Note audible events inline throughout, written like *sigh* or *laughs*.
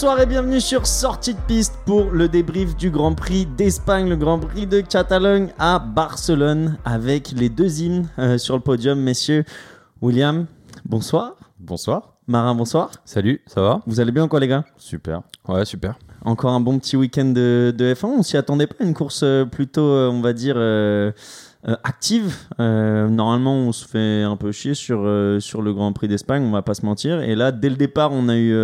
Bonsoir et bienvenue sur Sortie de piste pour le débrief du Grand Prix d'Espagne, le Grand Prix de Catalogne à Barcelone avec les deux hymnes euh, sur le podium, messieurs. William, bonsoir. Bonsoir. Marin, bonsoir. Salut, ça va? Vous allez bien quoi les gars? Super. Ouais, super. Encore un bon petit week-end de, de F1. On s'y attendait pas, une course euh, plutôt, euh, on va dire, euh, euh, active. Euh, normalement, on se fait un peu chier sur, euh, sur le Grand Prix d'Espagne, on va pas se mentir. Et là, dès le départ, on a eu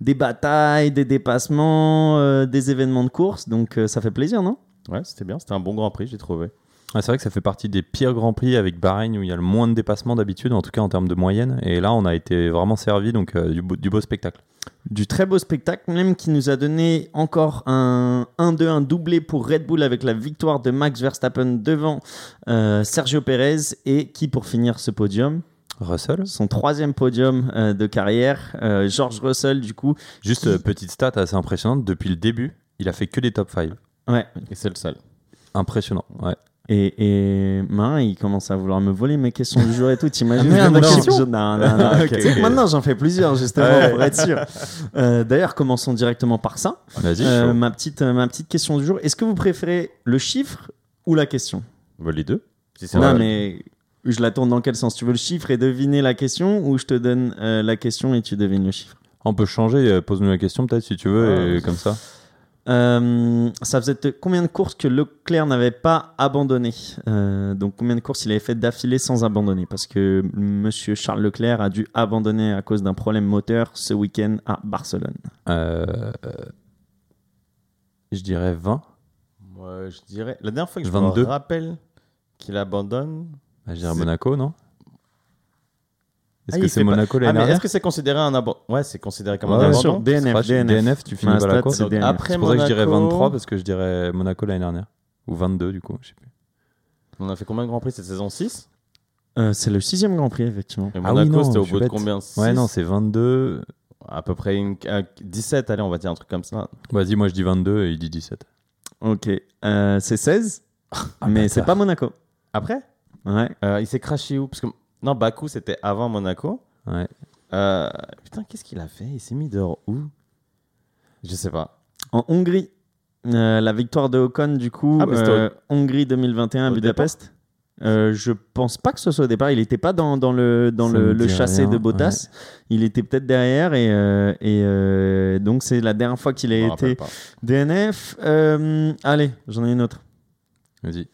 des batailles, des dépassements, des événements de course. Donc ça fait plaisir, non? Ouais, c'était bien. C'était un bon Grand Prix, j'ai trouvé. Ouais, c'est vrai que ça fait partie des pires Grands Prix avec Bahreïn où il y a le moins de dépassements d'habitude, en tout cas en termes de moyenne. Et là, on a été vraiment servi, donc du, beau, du beau spectacle. Du très beau spectacle, même qui nous a donné encore un 1-2, un doublé pour Red Bull avec la victoire de Max Verstappen devant euh, Sergio Perez et qui, pour finir ce podium, Russell son troisième podium euh, de carrière, euh, George Russell, du coup. Juste Qui- petite stat assez impressionnante, depuis le début, il a fait que des top 5. Ouais. Et c'est le seul. Impressionnant, ouais. Et, et Marin, il commence à vouloir me voler mes questions du jour et tout. T'imagines Ah, *laughs* non. jaune Non, non, non. *laughs* Maintenant, j'en fais plusieurs, justement, Ouais. pour être sûr. *laughs* Euh, D'ailleurs, commençons directement par ça. Vas-y, Euh, ma, petite, euh, ma petite question du jour. Est-ce que vous préférez le chiffre ou la question? Bah, les deux. Si Non, vrai. mais je la tourne dans quel sens? Tu veux le chiffre et deviner la question ou je te donne euh, la question et tu devines le chiffre? On peut changer, pose-nous la question peut-être si tu veux, Ouais, et comme ça. Euh, ça faisait combien de courses que Leclerc n'avait pas abandonné Euh, Donc combien de courses il avait fait d'affilée sans abandonner Parce que Monsieur Charles Leclerc a dû abandonner à cause d'un problème moteur ce week-end à Barcelone. Euh, je dirais 20. Moi, je dirais. La dernière fois que je 22. me rappelle qu'il abandonne. Ah, je dirais Monaco, non? Est-ce Ah, que c'est Monaco Ah, l'année mais dernière est-ce que c'est considéré un abandon Ouais, c'est considéré comme Ouais, un abandon. DNF, Ouais, DNF. DNF, tu finis course. c'est pour ça que je dirais Monaco- 23 parce que je dirais Monaco l'année dernière. Ou 22 du coup, je sais plus. On a fait combien de Grands Prix cette saison? 6 Euh, c'est le sixième Grand Prix, effectivement. Et Ah oui, Monaco, non, c'était au bout de combien? Ouais, 6? non, c'est 22. À peu près une... un- 17, allez, on va dire un truc comme ça. Vas-y, moi je dis 22 et il dit 17. Ok, Euh, c'est 16, mais c'est pas Monaco. Après, Ouais. euh, il s'est crashé où? Parce que non, Bakou c'était avant Monaco. Ouais. Euh, Putain, qu'est-ce qu'il a fait? Il s'est mis dehors où? Je sais pas. En Hongrie, euh, la victoire de Ocon, du coup, Ah, euh, Hongrie 2021 à Budapest. Euh, je pense pas que ce soit au départ. Il était pas dans, dans le, dans Ça le, chassé rien, de Bottas. Il était peut-être derrière et, euh, et euh, donc c'est la dernière fois qu'il a été. DNF. Allez, j'en ai une autre. Vas-y.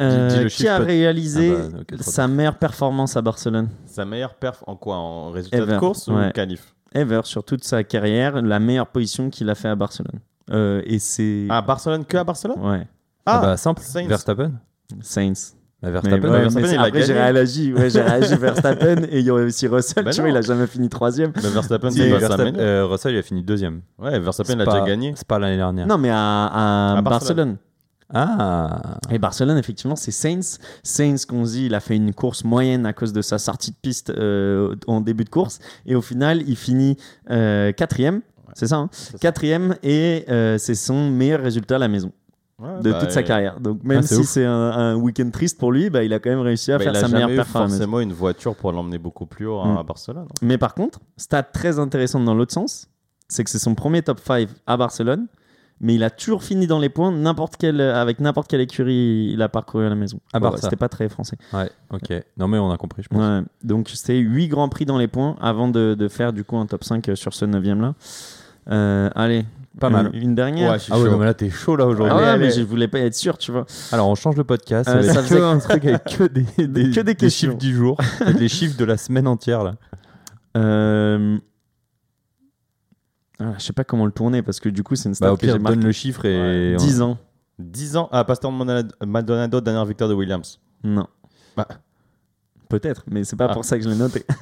Euh, dis qui chiffre, a réalisé Ah bah, sa meilleure performance à Barcelone Sa meilleure perf en quoi En résultat Ever, de course ou qualif? Ever sur toute sa carrière, la meilleure position qu'il a fait à Barcelone. Euh, et c'est Ah, Barcelone que à Barcelone? Ouais, Ah, bah simple. Verstappen. Saints. Bah, Mais Verstappen, ouais, Verstappen, mais c'est- il a après j'ai réagi, ouais, j'ai réagi *laughs* Verstappen et il y aurait aussi Russell, Bah tu vois, il a jamais fini troisième. Mais Verstappen, Si, Verstappen- euh, Russell il a fini deuxième. Ouais, Verstappen, il a C'est déjà gagné. C'est pas l'année dernière. Non, mais à, à À Barcelone. Barcelone. Ah Et Barcelone, effectivement, c'est Sainz. Sainz, qu'on se dit, il a fait une course moyenne à cause de sa sortie de piste euh, en début de course. Et au final, il finit euh, quatrième. C'est ça, hein? Ça. Quatrième et euh, c'est son meilleur résultat à la maison Ouais, de bah, toute sa carrière. Donc même Ah, si c'est un, un week-end triste pour lui, bah, il a quand même réussi à bah, faire il a sa meilleure jamais eu performance. forcément une voiture pour l'emmener beaucoup plus haut Mm. à Barcelone. hein. Mais par contre, stat très intéressante dans l'autre sens, c'est que c'est son premier top 5 à Barcelone, mais il a toujours fini dans les points n'importe quel, avec n'importe quelle écurie il a parcouru à la maison. À Ouais, Barça. C'était pas très français. Ouais, ok. Non, mais on a compris, je pense. Ouais. Donc c'est 8 grands prix dans les points avant de, de faire du coup un top 5 sur ce 9 là. Euh, allez, Pas mal. Une dernière. Ouais, Ah ouais, mais là, t'es chaud là aujourd'hui. Ah ouais, mais je voulais pas être sûr, tu vois. Alors, on change le podcast. Euh, ça faisait- que un truc avec que des, des, *laughs* Que des chiffres du jour. *laughs* Les chiffres de la semaine entière là. Euh... ah, je sais pas comment le tourner parce que du coup c'est une stat Bah, au que pire, donne le chiffre et. 10 ans. 10 ans. Ah, Pasteur Maldonado- Maldonado, dernière victoire de Williams. Non. Bah. Peut-être, mais c'est pas Ah. pour ça que je l'ai noté. *laughs*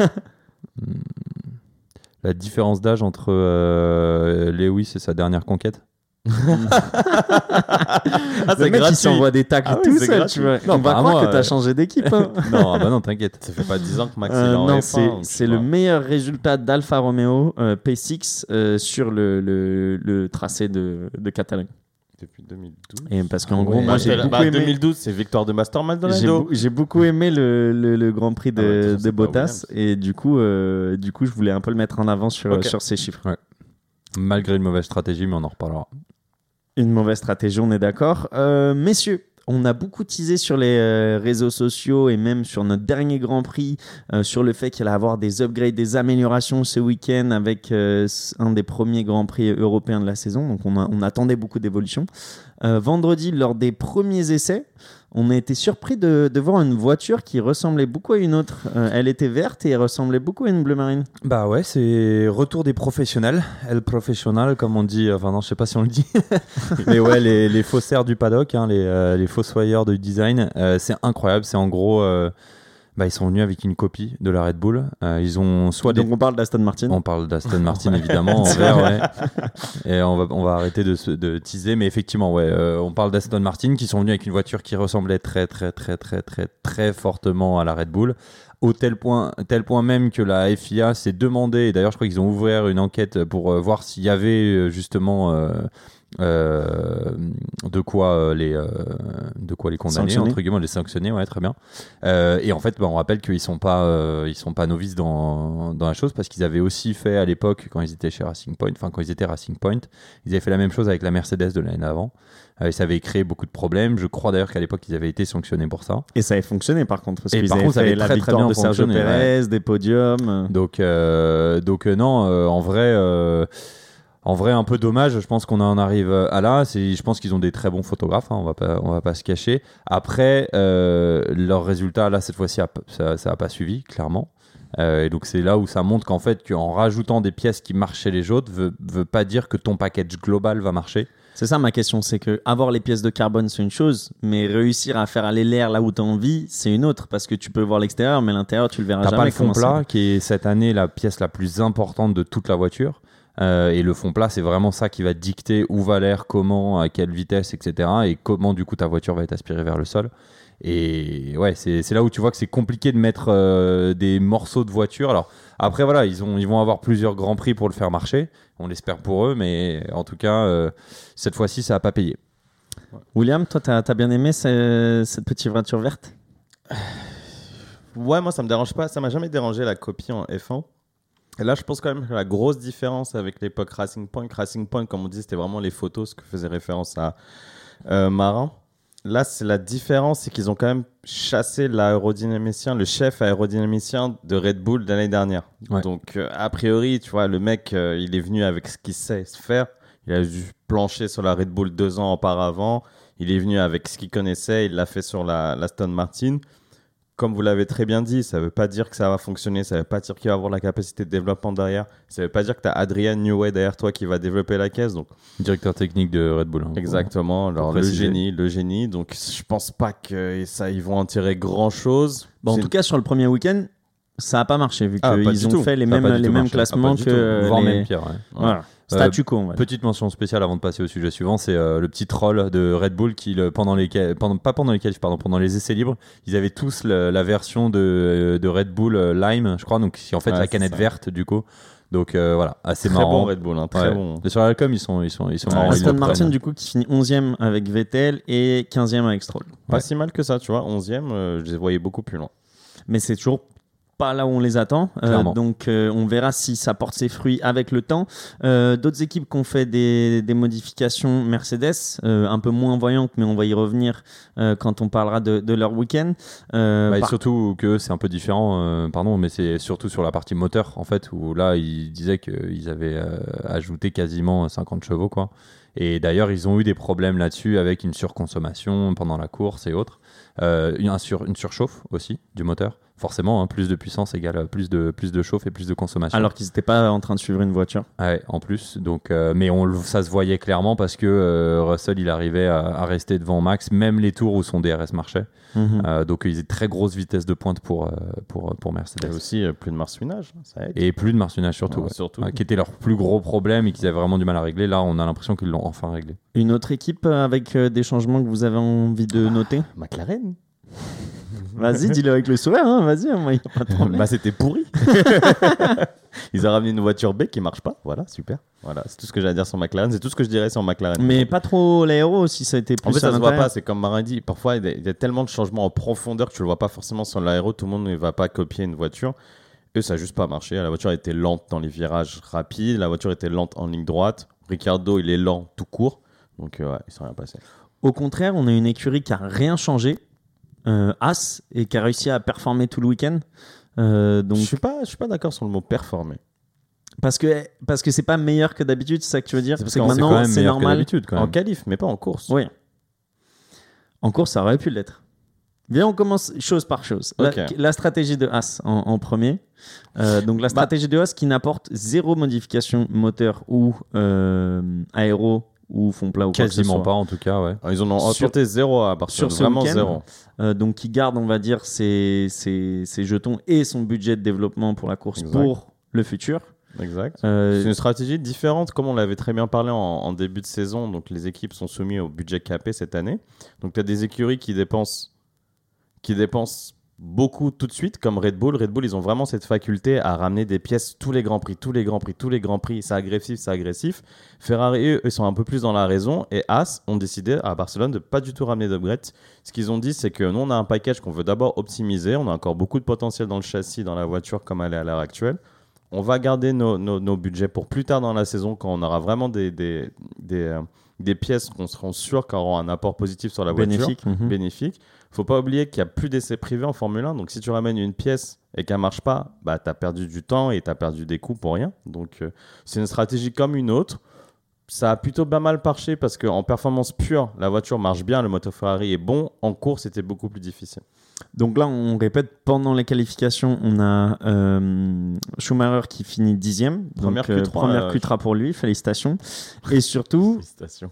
La différence d'âge entre euh, Lewis et sa dernière conquête? Ah, le c'est mec il gratuit. s'envoie des tacles Ah oui, tout c'est seul, tu vois. Non, On va bah, croire que t'as euh, changé d'équipe. *laughs* hein. non, ah bah non, t'inquiète. Ça fait pas 10 ans que Max Euh, il est en non, F1, c'est le meilleur résultat d'Alfa Romeo euh, P6 euh, sur le, le, le tracé de, de Catalogne. Depuis 2012. Et parce qu'en Ah gros, ouais. moi Bah, j'ai là- beaucoup bah, aimé. 2012, c'est victoire de Master J'ai Maldonado. j'ai beaucoup aimé le, le- le Grand Prix de, Ah ouais, de de Bottas et du coup, euh, du coup, je voulais un peu le mettre en avant sur, sur ces chiffres. Malgré une mauvaise stratégie, mais on en reparlera. Une mauvaise stratégie, on est d'accord. Euh, messieurs, on a beaucoup teasé sur les euh, réseaux sociaux et même sur notre dernier Grand Prix euh, sur le fait qu'il allait avoir des upgrades, des améliorations ce week-end avec un des premiers Grands Prix européens de la saison. Donc on, attendait beaucoup d'évolutions. Vendredi, lors des premiers essais, on a été surpris de, voir une voiture qui ressemblait beaucoup à une autre. Euh, elle était verte et elle ressemblait beaucoup à une bleu marine. Bah ouais, c'est retour des professionnels, El Professional, comme on dit. Enfin non, je sais pas si on le dit. *laughs* Mais ouais, les, faussaires du paddock, hein, les, euh, les fossoyeurs de design, euh, c'est incroyable. C'est en gros, euh, bah, ils sont venus avec une copie de la Red Bull. Euh, ils ont soit des Donc on parle d'Aston Martin. On parle d'Aston *laughs* Martin évidemment en *laughs* vert, ouais. Et on va, on va arrêter de, se- de teaser, mais effectivement, ouais, euh, on parle d'Aston Martin qui sont venus avec une voiture qui ressemblait très, très, très, très, très, très fortement à la Red Bull. Au tel point, tel point même que la FIA s'est demandé, et d'ailleurs je crois qu'ils ont ouvert une enquête pour euh, voir s'il y avait euh, justement euh, de quoi euh, les euh, de quoi les condamner entre guillemets les sanctionner ouais très bien. Et en fait bah, on rappelle qu'ils sont pas ils sont pas novices dans, dans la chose parce qu'ils avaient aussi fait à l'époque quand ils étaient chez Racing Point enfin quand ils étaient Racing Point ils avaient fait la même chose avec la Mercedes de l'année d'avant. Euh, et ça avait créé beaucoup de problèmes. Je crois d'ailleurs qu'à l'époque ils avaient été sanctionnés pour ça. Et ça avait fonctionné par contre. Parce Et qu'ils par avaient contre, ça fait avait la très, très victoire bien de Sergio fonctionné, Perez, des podiums. donc, donc non, en vrai, en vrai, un peu dommage. Je pense qu'on en arrive à là. Je pense qu'ils ont des très bons photographes. hein, on va pas, on va pas se cacher. Après, euh, leurs résultats là cette fois-ci, ça, ça a pas suivi clairement. Euh, et donc c'est là où ça montre qu'en fait, qu'en rajoutant des pièces qui marchent chez les autres, veut, veut pas dire que ton package global va marcher. C'est ça ma question, c'est que avoir les pièces de carbone c'est une chose, mais réussir à faire aller l'air là où tu as envie, c'est une autre, parce que tu peux voir l'extérieur, mais l'intérieur tu le verras T'as jamais. pas le fond plat qui est cette année la pièce la plus importante de toute la voiture. Euh, et le fond plat, c'est vraiment ça qui va dicter où va l'air, comment, à quelle vitesse, etc. Et comment du coup ta voiture va être aspirée vers le sol. Et ouais, c'est là où tu vois que c'est compliqué de mettre euh, des morceaux de voiture. Alors après, voilà, ils, ont, ils vont avoir plusieurs grands prix pour le faire marcher. On l'espère pour eux, mais en tout cas, euh, cette fois-ci, ça n'a pas payé. William, toi t'as as bien aimé ce- cette petite voiture verte? Ouais, moi ça me dérange pas, ça m'a jamais dérangé la copie en F1. Et là, je pense quand même que la grosse différence avec l'époque Racing Point, Racing Point, comme on dit, c'était vraiment les photos, ce que faisait référence à euh, Marin. Là, c'est la différence, c'est qu'ils ont quand même chassé l'aérodynamicien, le chef aérodynamicien de Red Bull de l'année dernière. Ouais. Donc, euh, a priori, tu vois, le mec, euh, il est venu avec ce qu'il sait faire. Il a dû plancher sur la Red Bull deux ans auparavant. Il est venu avec ce qu'il connaissait. Il l'a fait sur la, la Aston Martin comme vous l'avez très bien dit, ça ne veut pas dire que ça va fonctionner, ça ne veut pas dire qu'il va avoir la capacité de développement derrière, ça ne veut pas dire que tu as Adrian Newey derrière toi qui va développer la caisse. Donc, Directeur technique de Red Bull. hein. exactement, alors le génie, le génie. Donc, je pense pas que ça, ils vont en tirer grand chose. Bon, En tout cas sur le premier week-end, ça a pas marché vu Ah, qu'ils ont tout. fait les Ça a mêmes, les mêmes marché. Ah, classements du que Voire les- même pire. ouais. Voilà. Statu quo. Petite mention spéciale avant de passer au sujet suivant, c'est euh, le petit troll de Red Bull qui, le- pendant les, pendant, pas pendant les qualifs, pardon, pendant les essais libres, ils avaient tous le- la version de, euh, de Red Bull euh, Lime, je crois, donc qui est en fait Ouais, la canette ça. verte du coup. Donc euh, voilà, assez très marrant. bon Red Bull, hein, très Ouais. bon. Et Sur l'Alcom, ils sont, ils sont, ils sont Ouais, marrants. Aston Martin du coup qui finit 11e avec Vettel et 15e avec Stroll. Pas Ouais. si mal que ça, tu vois. 11e, euh, je les voyais beaucoup plus loin. mais c'est toujours pas là où on les attend. Euh, donc euh, on verra si ça porte ses fruits avec le temps. Euh, D'autres équipes qui ont fait des, des modifications Mercedes, un peu moins voyantes, mais on va y revenir quand on parlera de, de leur week-end. Bah, par- surtout que c'est un peu différent, pardon, mais c'est surtout sur la partie moteur en fait, où là ils disaient qu'ils avaient ajouté quasiment 50 chevaux quoi. Et d'ailleurs ils ont eu des problèmes là-dessus avec une surconsommation pendant la course et autres, Euh, une, un sur- une surchauffe aussi du moteur. Forcément, hein, plus de puissance égale plus de plus de chauffe et plus de consommation. alors qu'ils n'étaient pas en train de suivre une voiture. Ouais, en plus. Donc, euh, mais on, le- ça se voyait clairement parce que euh, Russell, il arrivait à, à rester devant Max, même les tours où son DRS marchait. Mhm. Euh, donc, ils étaient très grosse vitesse de pointe pour, euh, pour, pour Mercedes. a aussi euh, plus de marsuinage, ça aide. Et plus de marsuinage surtout, Ouais, ouais. surtout. Ouais, qui était leur plus gros problème et qu'ils avaient vraiment du mal à régler. Là, on a l'impression qu'ils l'ont enfin réglé. Une autre équipe euh, avec euh, des changements que vous avez envie de noter? McLaren Vas-y, dis-le avec le sourire, hein, vas-y, moi, y a pas de problème. Bah, c'était pourri. *laughs* Ils ont ramené une voiture B qui marche pas. Voilà, super. Voilà, c'est tout ce que j'ai à dire sur McLaren. C'est tout ce que je dirais sur McLaren. mais pas trop l'aéro si ça a été plus En fait, ça se voit pas. C'est comme Marin dit. Parfois, il y a- il y a tellement de changements en profondeur que tu le vois pas forcément sur l'aéro. Tout le monde ne va pas copier une voiture. Eux, ça a juste pas marché. La voiture était lente dans les virages rapides. La voiture était lente en ligne droite. Ricardo, il est lent tout court. Donc, euh, ouais, il s'est rien passé. Au contraire, on a une écurie qui a rien changé, euh, As, et qui a réussi à performer tout le week-end. Euh, donc, je suis pas, je suis pas d'accord sur le mot performer. parce que parce que c'est pas meilleur que d'habitude, c'est ça que tu veux dire? C'est parce que maintenant c'est que normal. En qualif, mais pas en course. Oui. En course, ça aurait pu l'être. Viens, on commence chose par chose. La, stratégie de As en, en premier. Euh, donc la stratégie de As qui n'apporte zéro modification moteur ou euh, aéro ou fond plat ou Quasiment pas, en tout cas, ouais. Alors, Ils en ont zéro à Barcelone. sur ce Vraiment zéro. Euh, donc qui garde, on va dire, ses, ses, ses jetons et son budget de développement pour la course Exact. pour le futur. Exact. Euh, C'est une stratégie différente, comme on l'avait très bien parlé en, en début de saison. Donc, les équipes sont soumises au budget capé cette année. Donc, tu as des écuries qui dépensent, qui dépensent beaucoup tout de suite, comme Red Bull. Red Bull, ils ont vraiment cette faculté à ramener des pièces tous les grands prix, tous les grands prix, tous les grands prix. C'est agressif, c'est agressif. Ferrari, eux, ils sont un peu plus dans la raison. Et As ont décidé à Barcelone de pas du tout ramener d'upgrade. Ce qu'ils ont dit, c'est que nous, on a un package qu'on veut d'abord optimiser. On a encore beaucoup de potentiel dans le châssis, dans la voiture, comme elle est à l'heure actuelle. On va garder nos, budgets pour plus tard dans la saison, quand on aura vraiment des, euh, des pièces qu'on sera sûr qu'auront un apport positif sur la voiture bénéfique. mhm. bénéfique. Faut pas oublier qu'il y a plus d'essais privés en Formule 1. Donc si tu ramènes une pièce et qu'elle marche pas, bah tu as perdu du temps et tu as perdu des coûts pour rien. Donc euh, c'est une stratégie comme une autre. Ça a plutôt pas mal marché parce qu'en performance pure, la voiture marche bien, le moteur Ferrari est bon. En course, c'était beaucoup plus difficile. Donc là, on répète, pendant les qualifications, on a euh, Schumacher qui finit dixième. Première donc, euh, Q3, première euh, Q3 pour lui, félicitations. *laughs* Et surtout, Félicitations.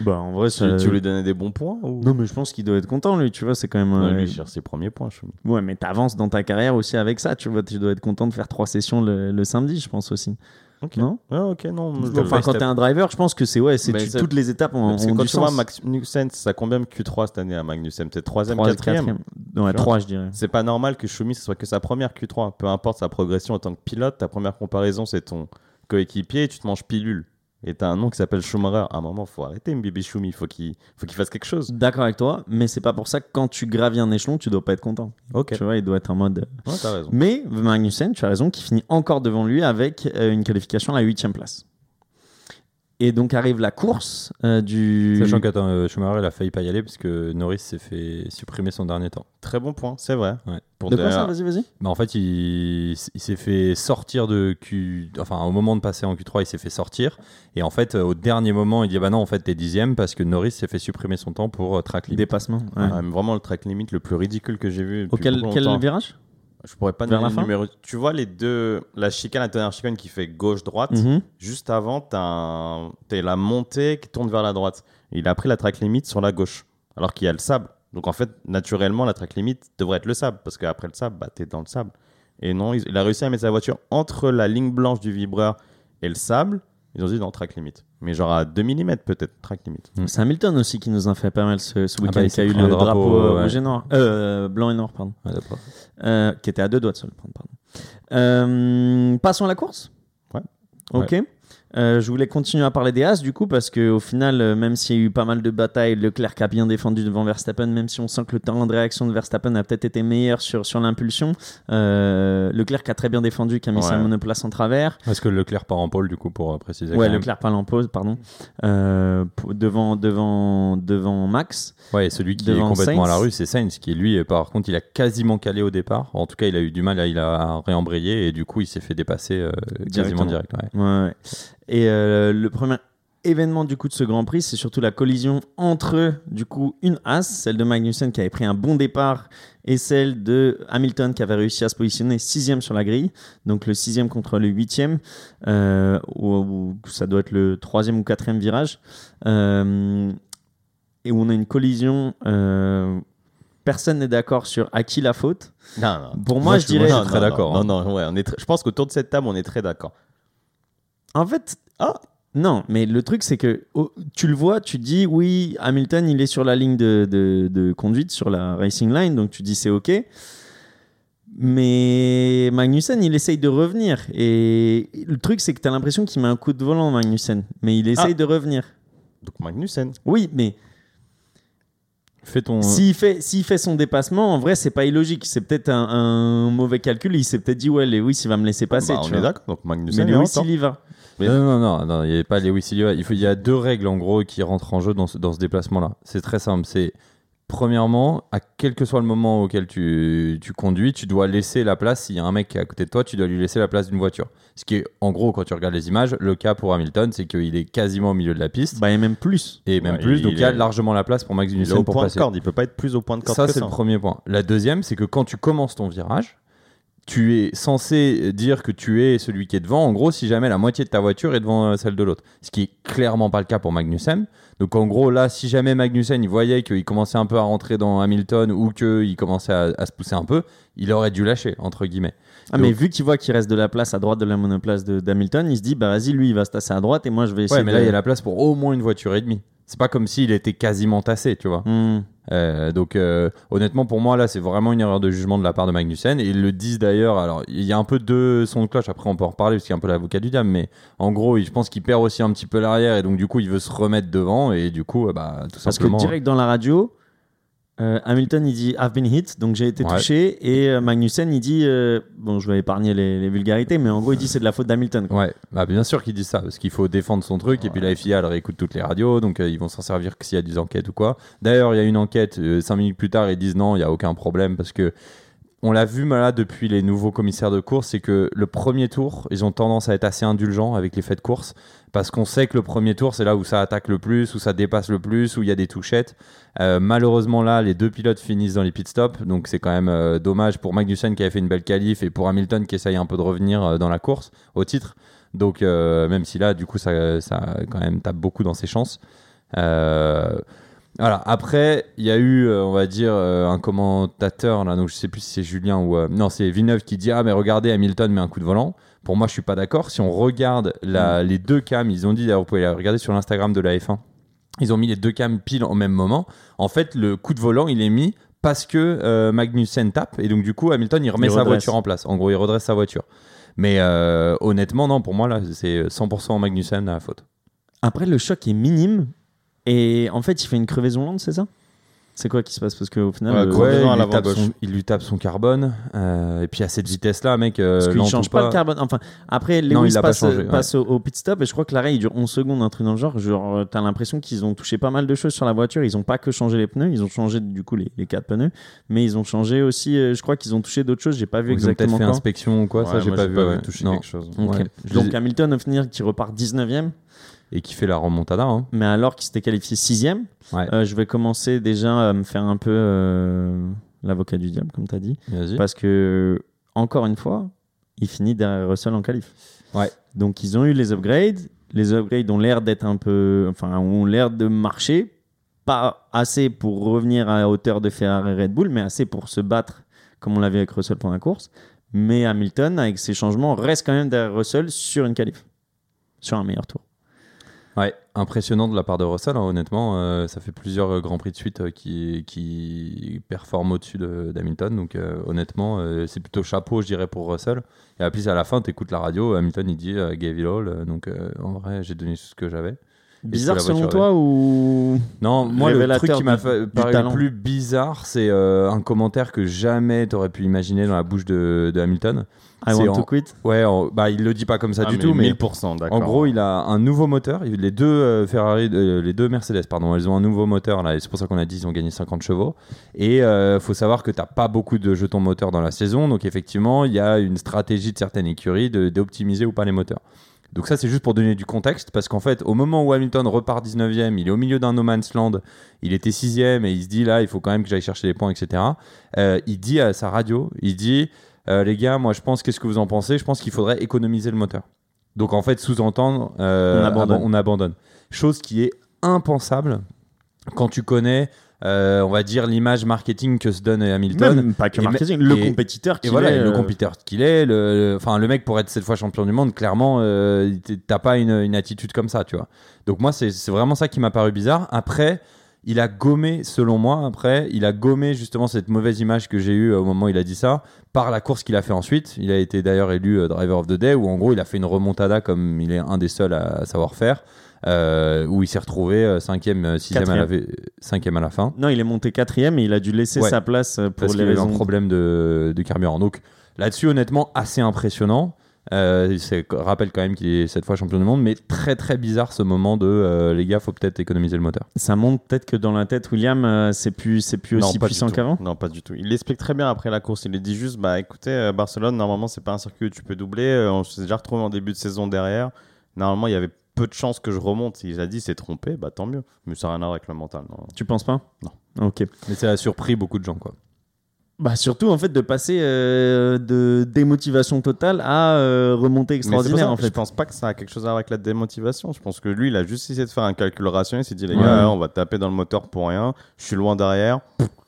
bah, en vrai, Tu, ça- tu lui donnais des bons points ou... non, mais je pense qu'il doit être content, lui, tu vois, c'est quand même... Ouais, euh, lui, il cherche ses premiers points. Ouais, mais t'avances dans ta carrière aussi avec ça, tu vois, tu dois être content de faire trois sessions le, le samedi, je pense aussi. Ok. Non ok, non. je- Enfin, quand t'es un driver, je pense que c'est ouais, c'est toutes les étapes ont, Parce que quand tu vois. Magnussen, ça combien de Q3 cette année à Magnussen? Peut-être troisième, Trois, quatrième? quatrième. Ouais, Tu vois? trois, je dirais. C'est pas normal que Schumi ce soit que sa première Q3. Peu importe sa progression en tant que pilote, ta première comparaison c'est ton coéquipier et tu te manges pilule. Et t'as un nom qui s'appelle Schumacher. À un moment, faut arrêter Mbibi Schumi. Faut qu'il faut qu'il fasse quelque chose. D'accord avec toi, mais c'est pas pour ça que quand tu gravis un échelon, tu dois pas être content. Ok. Tu vois, il doit être en mode. Ouais, t'as raison. Mais Magnussen, tu as raison, qui finit encore devant lui avec euh, une qualification à la huitième place. Et donc arrive la course euh, du. Sachant qu'attends, euh, Schumacher, il a failli pas y aller parce que Norris s'est fait supprimer son dernier temps. Très bon point, c'est vrai. Ouais. Pour De quoi ça Vas-y, vas-y. Bah, en fait, il, il s'est fait sortir de Q. Enfin, au moment de passer en Q3, il s'est fait sortir. Et en fait, euh, au dernier moment, il dit Bah non, en fait, t'es dixième parce que Norris s'est fait supprimer son temps pour euh, track limit. Dépassement. ouais. Vraiment le track limit le plus ridicule que j'ai vu. depuis Auquel quel virage? Je pourrais pas Vers donner la le fin numéro. Tu vois les deux, la chicane, la dernière chicane qui fait gauche-droite. Mhm. Juste avant, tu as, la montée qui tourne vers la droite. Et il a pris la track limit sur la gauche, alors qu'il y a le sable. Donc en fait, naturellement, la track limit devrait être le sable, parce qu'après le sable, bah, tu es dans le sable. Et non, il a réussi à mettre sa voiture entre la ligne blanche du vibreur et le sable. Ils ont dit non, track limit. Mais genre à 2 mm peut-être, track limit. C'est Hamilton aussi qui nous a fait pas mal ce, ce Ah week-end, bah, il qui a eu le drapeau, drapeau, euh, ouais. rouge et noir. Euh, blanc et noir, pardon. Ouais. Euh, qui était à deux doigts de se le prendre, pardon. Euh, passons à la course? Ouais. Ok. Euh, je voulais continuer à parler des As du coup parce que au final, euh, même s'il y a eu pas mal de batailles, Leclerc a bien défendu devant Verstappen, même si on sent que le temps de réaction de Verstappen a peut-être été meilleur sur, sur l'impulsion. Euh, Leclerc a très bien défendu, qui a mis Ouais. sa monoplace en travers. Est-ce que Leclerc part en pole, du coup, pour préciser Ouais, Leclerc parle en pause, pardon. Devant, devant, devant Max. Ouais, et celui qui est complètement à la rue, c'est Sainz, qui lui, par contre, il a quasiment calé au départ. En tout cas, il a eu du mal, à, il a réembrayé et du coup, il s'est fait dépasser Directement. quasiment direct. ouais. Ouais, ouais. Et euh, le premier événement du coup de ce Grand Prix, c'est surtout la collision entre du coup une As, celle de Magnussen qui avait pris un bon départ, et celle de Hamilton qui avait réussi à se positionner sixième sur la grille. Donc le sixième contre le huitième, euh, ou ça doit être le troisième ou quatrième virage, euh, et où on a une collision. euh, Personne n'est d'accord sur à qui la faute. Non, non. Pour moi, Moi, je je- dirais. je suis très d'accord, Non, hein. non, ouais, on est très- je pense qu'autour de cette table, on est très d'accord. En fait, Ah Non, mais le truc, c'est que oh, tu le vois, tu dis oui, Hamilton, il est sur la ligne de, de- de conduite, sur la racing line, donc tu dis c'est OK. Mais Magnussen, il essaye de revenir. Et le truc, c'est que tu as l'impression qu'il met un coup de volant, Magnussen. Mais il essaye Ah. de revenir. Donc Magnussen. Oui, mais Fais ton. s'il fait, s'il fait son dépassement, en vrai, c'est pas illogique. C'est peut-être un, un mauvais calcul. Il s'est peut-être dit, ouais, Lewis, il va me laisser passer. Bah, tu on est vois. d'accord. Donc Mais Magnussen. Lewis, est en il y va. Mais- Non, non, non, il n'y a pas Lewis il y va. Il, faut, il y a deux règles en gros qui rentrent en jeu dans ce, dans ce déplacement-là. C'est très simple. C'est premièrement, à quel que soit le moment auquel tu, tu conduis, tu dois laisser la place. S'il y a un mec qui est à côté de toi, tu dois lui laisser la place d'une voiture. Ce qui est, en gros, quand tu regardes les images, le cas pour Hamilton, c'est qu'il est quasiment au milieu de la piste. Bah, et même plus. et même Ouais, plus, il- donc il y a est- largement la place pour Max Il est au Magnussen pour point de corde. Il peut pas être plus au point de corde Ça, c'est le premier point. La deuxième, c'est que quand tu commences ton virage, tu es censé dire que tu es celui qui est devant. En gros, si jamais la moitié de ta voiture est devant euh, celle de l'autre. Ce qui est clairement pas le cas pour Magnussen. Donc, en gros, là, si jamais Magnussen il voyait qu'il commençait un peu à rentrer dans Hamilton ou qu'il commençait à, à se pousser un peu, il aurait dû lâcher, entre guillemets. Ah, mais vu qu'il voit qu'il reste de la place à droite de la monoplace de- d'Hamilton, il se dit, bah vas-y, lui, il va se tasser à droite et moi, je vais essayer Ouais, mais de... là, il y a la place pour au moins une voiture et demie. C'est pas comme s'il était quasiment tassé, tu vois. Hmm. Euh, donc euh, honnêtement pour moi là c'est vraiment une erreur de jugement de la part de Magnussen et ils le disent d'ailleurs alors il y a un peu de son de cloche après on peut en reparler parce qu'il y a un peu l'avocat du diable mais en gros il- je pense qu'il perd aussi un petit peu l'arrière et donc du coup il veut se remettre devant et du coup euh, bah tout Parce que simplement direct dans la radio, euh, Hamilton, il dit I've been hit, donc j'ai été Ouais. touché. Et euh, Magnussen, il dit, euh, bon, je vais épargner les, les vulgarités, mais en gros, il dit c'est de la faute d'Hamilton. Ouais, bah bien sûr qu'il dit ça, parce qu'il faut défendre son truc, et puis la FIA, elle réécoute toutes les radios, donc ils vont s'en servir que s'il y a des enquêtes ou quoi. D'ailleurs, il y a une enquête, cinq minutes plus tard, ils disent non, il n'y a aucun problème, parce que on l'a vu là depuis les nouveaux commissaires de course, c'est que le premier tour, ils ont tendance à être assez indulgents avec les faits de course, parce qu'on sait que le premier tour, c'est là où ça attaque le plus, où ça dépasse le plus, où il y a des touchettes. Euh, malheureusement là, les deux pilotes finissent dans les pit stops, donc c'est quand même euh, dommage pour Magnussen qui avait fait une belle qualif et pour Hamilton qui essaye un peu de revenir euh, dans la course au titre. Donc même si là, du coup, ça, ça quand même tape beaucoup dans ses chances. Voilà. Après, il y a eu, euh, on va dire, euh, un commentateur là, donc je sais plus si c'est Julien ou euh, non, c'est Villeneuve qui dit ah mais regardez Hamilton met un coup de volant. Pour moi, je suis pas d'accord. Si on regarde la- les deux cams, ils ont dit, d'ailleurs, vous pouvez la regarder sur l'Instagram de la F1. Ils ont mis les deux cams pile au même moment. En fait, le coup de volant, il est mis parce que Magnussen tape et donc du coup Hamilton il remet Il sa voiture en place. En gros, il redresse sa voiture. Mais honnêtement, non, pour moi là, c'est 100% Magnussen à la faute. Après, le choc est minime. Et en fait, il fait une crevaison lente, c'est ça? C'est quoi qui se passe? Parce qu'au final, Ouais. Ouais, à il, lui tape son, il lui tape son carbone. euh, et puis à cette vitesse-là, mec, euh, parce qu'il change pas, le carbone. Enfin, après, Non, Lewis il l'a pas passe, changé, ouais. passe au, au pit stop et je crois que l'arrêt il dure 11 secondes, un truc dans le genre. Genre, euh, t'as l'impression qu'ils ont touché pas mal de choses sur la voiture. Ils ont pas que changé les pneus, ils ont changé du coup les, les quatre pneus, mais ils ont changé aussi. euh, je crois qu'ils ont touché d'autres choses. J'ai pas vu Ils ont peut-être exactement fait inspection ou quoi, ça j'ai pas vu. ouais. toucher Non. quelque chose. Donc Hamilton au final qui repart 19ème, Et qui fait la remontada. Hein. mais alors qu'il s'était qualifié 6ème. Ouais. Euh, je vais commencer déjà à me faire un peu euh, l'avocat du diable, comme tu as dit. Parce que, encore une fois, il finit derrière Russell en qualif. Ouais. Donc, ils ont eu les upgrades. Les upgrades ont l'air d'être un peu. Enfin, ont l'air de marcher. Pas assez pour revenir à la hauteur de Ferrari et Red Bull, mais assez pour se battre, comme on l'avait avec Russell pendant la course. Mais Hamilton, avec ses changements, reste quand même derrière Russell sur une qualif. Sur un meilleur tour. Ouais, impressionnant de la part de Russell, hein, honnêtement. euh, ça fait plusieurs euh, grands prix de suite euh, qui, qui performent au-dessus de- d'Hamilton. Donc, honnêtement, c'est plutôt chapeau, je dirais, pour Russell. Et puis, à la fin, tu écoutes la radio, Hamilton, il dit Gave it all. donc, en vrai, j'ai donné ce que j'avais. Bizarre selon toi ou. Non, moi, le truc qui m'a paru plus bizarre, c'est euh, un commentaire que jamais t'aurais pu imaginer dans la bouche de, de Hamilton. I want en- to quit Ouais, en- bah, il le dit pas comme ça Ah, du tout, mais 1000%, d'accord. En gros, il a un nouveau moteur. Les deux euh, Ferrari, euh, les deux Mercedes, pardon, elles ont un nouveau moteur là. C'est pour ça qu'on a dit qu'ils ont gagné 50 chevaux. Et euh, faut savoir que t'as pas beaucoup de jetons moteurs dans la saison, donc effectivement, il y a une stratégie de certaines écuries de- d'optimiser ou pas les moteurs. Donc ça, c'est juste pour donner du contexte, parce qu'en fait, au moment où Hamilton repart 19e, il est au milieu d'un no man's land, il était 6e et il se dit là, il faut quand même que j'aille chercher les points, etc. Euh, il dit à sa radio, il dit, euh, les gars, moi je pense, qu'est-ce que vous en pensez? Je pense qu'il faudrait économiser le moteur. Donc en fait, sous-entendre, euh, On abandonne. aban- on abandonne. Chose qui est impensable quand tu connais on va dire, l'image marketing que se donne Hamilton. Même pas que Et marketing, le et- compétiteur qu'il voilà, est, le euh, compétiteur qu'il est, le, enfin le mec pour être cette fois champion du monde, clairement, euh, t'as pas une, une attitude comme ça, tu vois. Donc moi, c'est c'est vraiment ça qui m'a paru bizarre. Après, il a gommé, selon moi, après, il a gommé justement cette mauvaise image que j'ai eue au moment où il a dit ça, par la course qu'il a fait ensuite. Il a été d'ailleurs élu euh, Driver of the Day, où en gros, il a fait une remontada comme il est un des seuls à savoir faire, euh, où il s'est retrouvé euh, cinquième, euh, sixième à la, cinquième à la fin. Non, il est monté quatrième et il a dû laisser Ouais. sa place pour parce les raisons. un problème de, de carburant. Donc là-dessus, honnêtement, assez impressionnant. Euh, c'est rappelle quand même qu'il est cette fois champion du monde, mais très très bizarre ce moment de euh, les gars, faut peut-être économiser le moteur. Ça montre peut-être que dans la tête, William, euh, c'est plus, c'est plus aussi puissant qu'avant? Non, pas du tout. Il l'explique très bien après la course. Il dit juste bah écoutez, euh, Barcelone, normalement, c'est pas un circuit où tu peux doubler. Euh, on s'est déjà retrouvé en début de saison derrière. Normalement, il y avait peu de chances que je remonte. Il a dit c'est trompé, bah tant mieux. Mais ça n'a rien à voir avec le mental. non. Tu penses pas? Non. Ok. Mais ça a surpris beaucoup de gens, quoi. Bah surtout en fait de passer euh, de démotivation totale à euh, remontée extraordinaire en ça, Je fait. pense pas que ça a quelque chose à voir avec la démotivation. Je pense que lui, il a juste essayé de faire un calcul rationnel. Il s'est dit, les Ouais. gars, on va taper dans le moteur pour rien. Je suis loin derrière.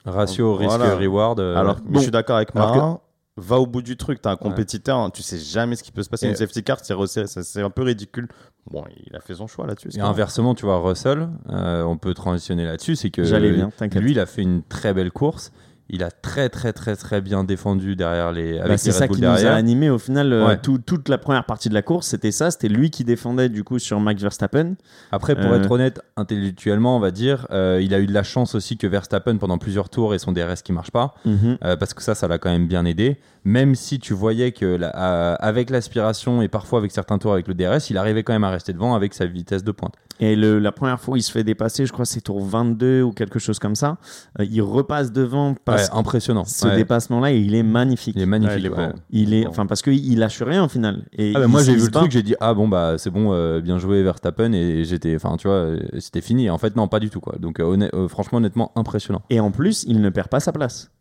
Ratio Voilà. risque-reward. euh, Alors, ouais. bon. je suis d'accord avec que- Marin. Va au bout du truc. T'as un compétiteur. hein, Tu sais jamais ce qui peut se passer. Et- Une safety car, c'est resserré. ça, C'est un peu ridicule. Bon, il a fait son choix là-dessus. Et inversement, tu vois, Russell, euh, on peut transitionner là-dessus, c'est que J'allais bien, t'inquiète. lui, il a fait une très belle course. Il a très très très très bien défendu derrière les avec Bah, c'est les ça qui nous a animé au final euh, Ouais. tout- toute la première partie de la course c'était ça c'était lui qui défendait du coup sur Max Verstappen Après, pour Euh. être honnête, intellectuellement, on va dire, euh, il a eu de la chance aussi que Verstappen pendant plusieurs tours et son DRS qui marche pas, euh, parce que ça, ça l'a quand même bien aidé. Même si tu voyais que la- euh, avec l'aspiration et parfois avec certains tours avec le DRS, il arrivait quand même à rester devant avec sa vitesse de pointe. et le- la première fois où il se fait dépasser je crois c'est tour 22 ou quelque chose comme ça euh, il repasse devant parce Ouais, impressionnant. que ce Ouais. dépassement là il est magnifique Il est magnifique. Ouais, il est ouais. beau. Il est Bon. enfin parce qu'il lâche rien au final et Ah bah moi j'ai vu le truc, j'ai dit ah bon bah c'est bon, euh, bien joué Verstappen et j'étais, enfin tu vois, euh, c'était fini. En fait non, pas du tout quoi. Donc euh, euh, franchement honnêtement impressionnant. Et en plus, il ne perd pas sa place.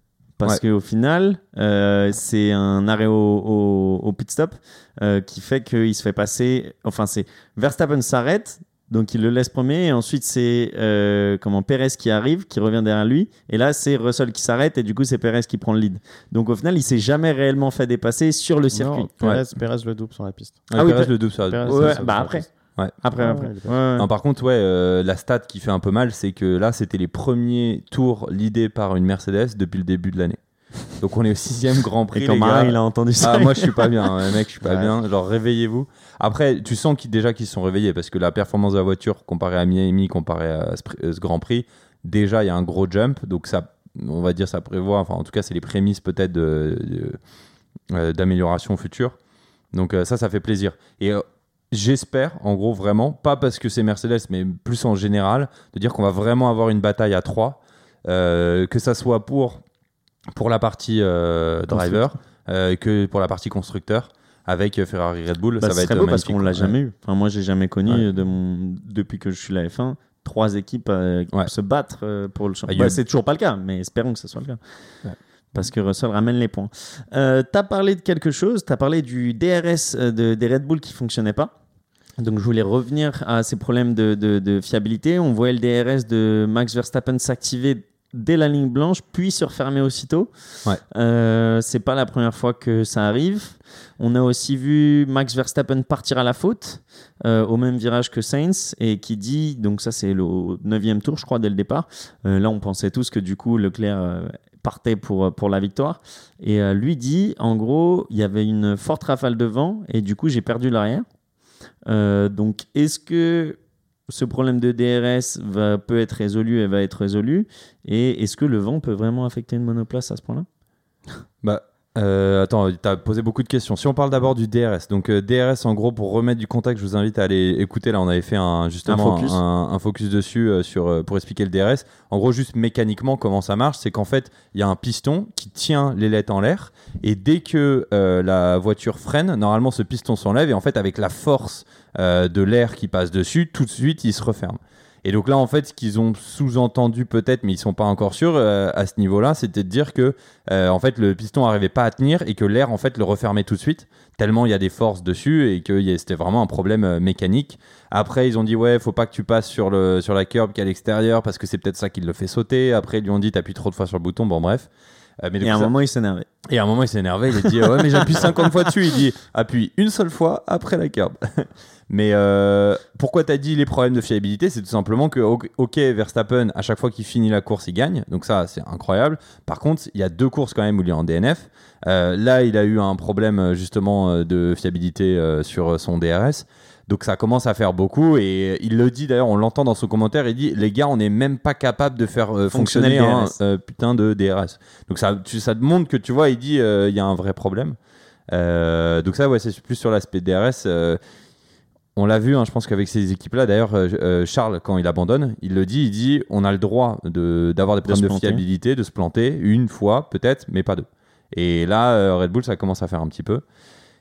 Parce Ouais. qu'au final, euh, c'est un arrêt au, au- au pit stop euh, qui fait qu'il se fait passer. Enfin, c'est Verstappen s'arrête, donc il le laisse premier. Et ensuite, c'est euh, comment Perez qui arrive, qui revient derrière lui. Et là, c'est Russell qui s'arrête. Et du coup, c'est Perez qui prend le lead. Donc au final, il s'est jamais réellement fait dépasser sur le circuit. Non, Perez, Perez le double sur la piste. Ah oui, Perez, Pe- le double sur la- Perez, Ouais, ça, sur- bah après. Ouais. Après, Ah après. ouais, Ouais, ouais. Non, par contre, ouais, euh, la stat qui fait un peu mal, c'est que là, c'était les premiers tours leadés par une Mercedes depuis le début de l'année. Donc on est au sixième *laughs* Grand Prix. Et quand les Marin, gars. il a entendu ça. Ah, moi je suis pas bien, hein, mec, je suis pas Ouais. bien. Genre réveillez-vous. Après, tu sens qu'ils déjà qu'ils se sont réveillés parce que la performance de la voiture comparée à Miami, comparée à ce, pr- ce Grand Prix, déjà il y a un gros jump. Donc ça, on va dire, ça prévoit. Enfin, en tout cas, c'est les prémices peut-être de- de- euh, d'amélioration future. Donc euh, ça, ça fait plaisir. Et euh, j'espère, en gros, vraiment, pas parce que c'est Mercedes, mais plus en général, de dire qu'on va vraiment avoir une bataille à trois, euh, que ça soit pour pour la partie euh, driver, euh, que pour la partie constructeur. Avec Ferrari Red Bull, Bah, ça va être beau parce qu'on l'a jamais eu. Enfin, moi, j'ai jamais connu Ouais. de mon... depuis que je suis la F1 trois équipes Ouais. se battre pour le Ah, championnat. Bah, c'est toujours pas le cas, mais espérons que ce soit le cas. Ouais. Parce que Russell ramène les points. Euh, tu as parlé de quelque chose, tu as parlé du DRS de, des Red Bull qui fonctionnait pas. Donc je voulais revenir à ces problèmes de, de- de fiabilité. On voyait le DRS de Max Verstappen s'activer dès la ligne blanche, puis se refermer aussitôt. Ouais. Euh, c'est pas la première fois que ça arrive. On a aussi vu Max Verstappen partir à la faute euh, au même virage que Sainz et qui dit, donc ça c'est le neuvième tour je crois dès le départ, Euh, là on pensait tous que du coup Leclerc partait pour, pour la victoire et lui dit en gros il y avait une forte rafale de vent et du coup j'ai perdu l'arrière. Euh, donc est-ce que ce problème de DRS va, peut être résolu et va être résolu? Et est-ce que le vent peut vraiment affecter une monoplace à ce point-là? Bah, euh, attends, tu as posé beaucoup de questions. Si on parle d'abord du DRS, donc euh, DRS en gros pour remettre du contact, je vous invite à aller écouter. Là, on avait fait un justement Un focus. un, un focus dessus euh, sur pour expliquer le DRS. En gros, juste mécaniquement comment ça marche, c'est qu'en fait il y a un piston qui tient l'ailette en l'air et dès que la voiture freine, normalement ce piston s'enlève et en fait avec la force de l'air qui passe dessus, tout de suite il se referme. Et donc là, en fait, ce qu'ils ont sous-entendu peut-être, mais ils sont pas encore sûrs euh, à ce niveau-là, c'était de dire que euh, en fait le piston arrivait pas à tenir et que l'air en fait le refermait tout de suite, tellement il y a des forces dessus et que c'était vraiment un problème euh, mécanique. Après, ils ont dit ouais, faut pas que tu passes sur le sur la curb qui est à l'extérieur parce que c'est peut-être ça qui le fait sauter. Après, ils lui ont dit t'appuies trop de fois sur le bouton. Bon bref. Euh, mais Et à un ça- moment, il s'énervait. et à un moment, il s'est énervé. Il a dit Ouais, mais j'appuie 50 fois dessus. Il dit Appuie une seule fois après la curb. *laughs* mais euh, pourquoi t'as dit les problèmes de fiabilité? C'est tout simplement que, ok, Verstappen, à chaque fois qu'il finit la course, il gagne. Donc, ça, c'est incroyable. Par contre, il y a deux courses quand même où il est en DNF. Euh, là, il a eu un problème justement de fiabilité euh, sur son DRS. Donc ça commence à faire beaucoup et il le dit d'ailleurs, on l'entend dans son commentaire, il dit les gars, on n'est même pas capable de faire euh, Fonctionner un DRS. euh, putain de DRS. Donc ça, tu- ça te montre que tu vois, il dit euh, il y a un vrai problème. Donc ça, ouais, c'est plus sur l'aspect DRS. on l'a vu, hein, je pense qu'avec ces équipes-là, d'ailleurs, Charles, quand il abandonne, il le dit, il dit on a le droit de- d'avoir des De problèmes de, fiabilité, de se planter une fois peut-être, mais pas deux. Et là, Red Bull, ça commence à faire un petit peu.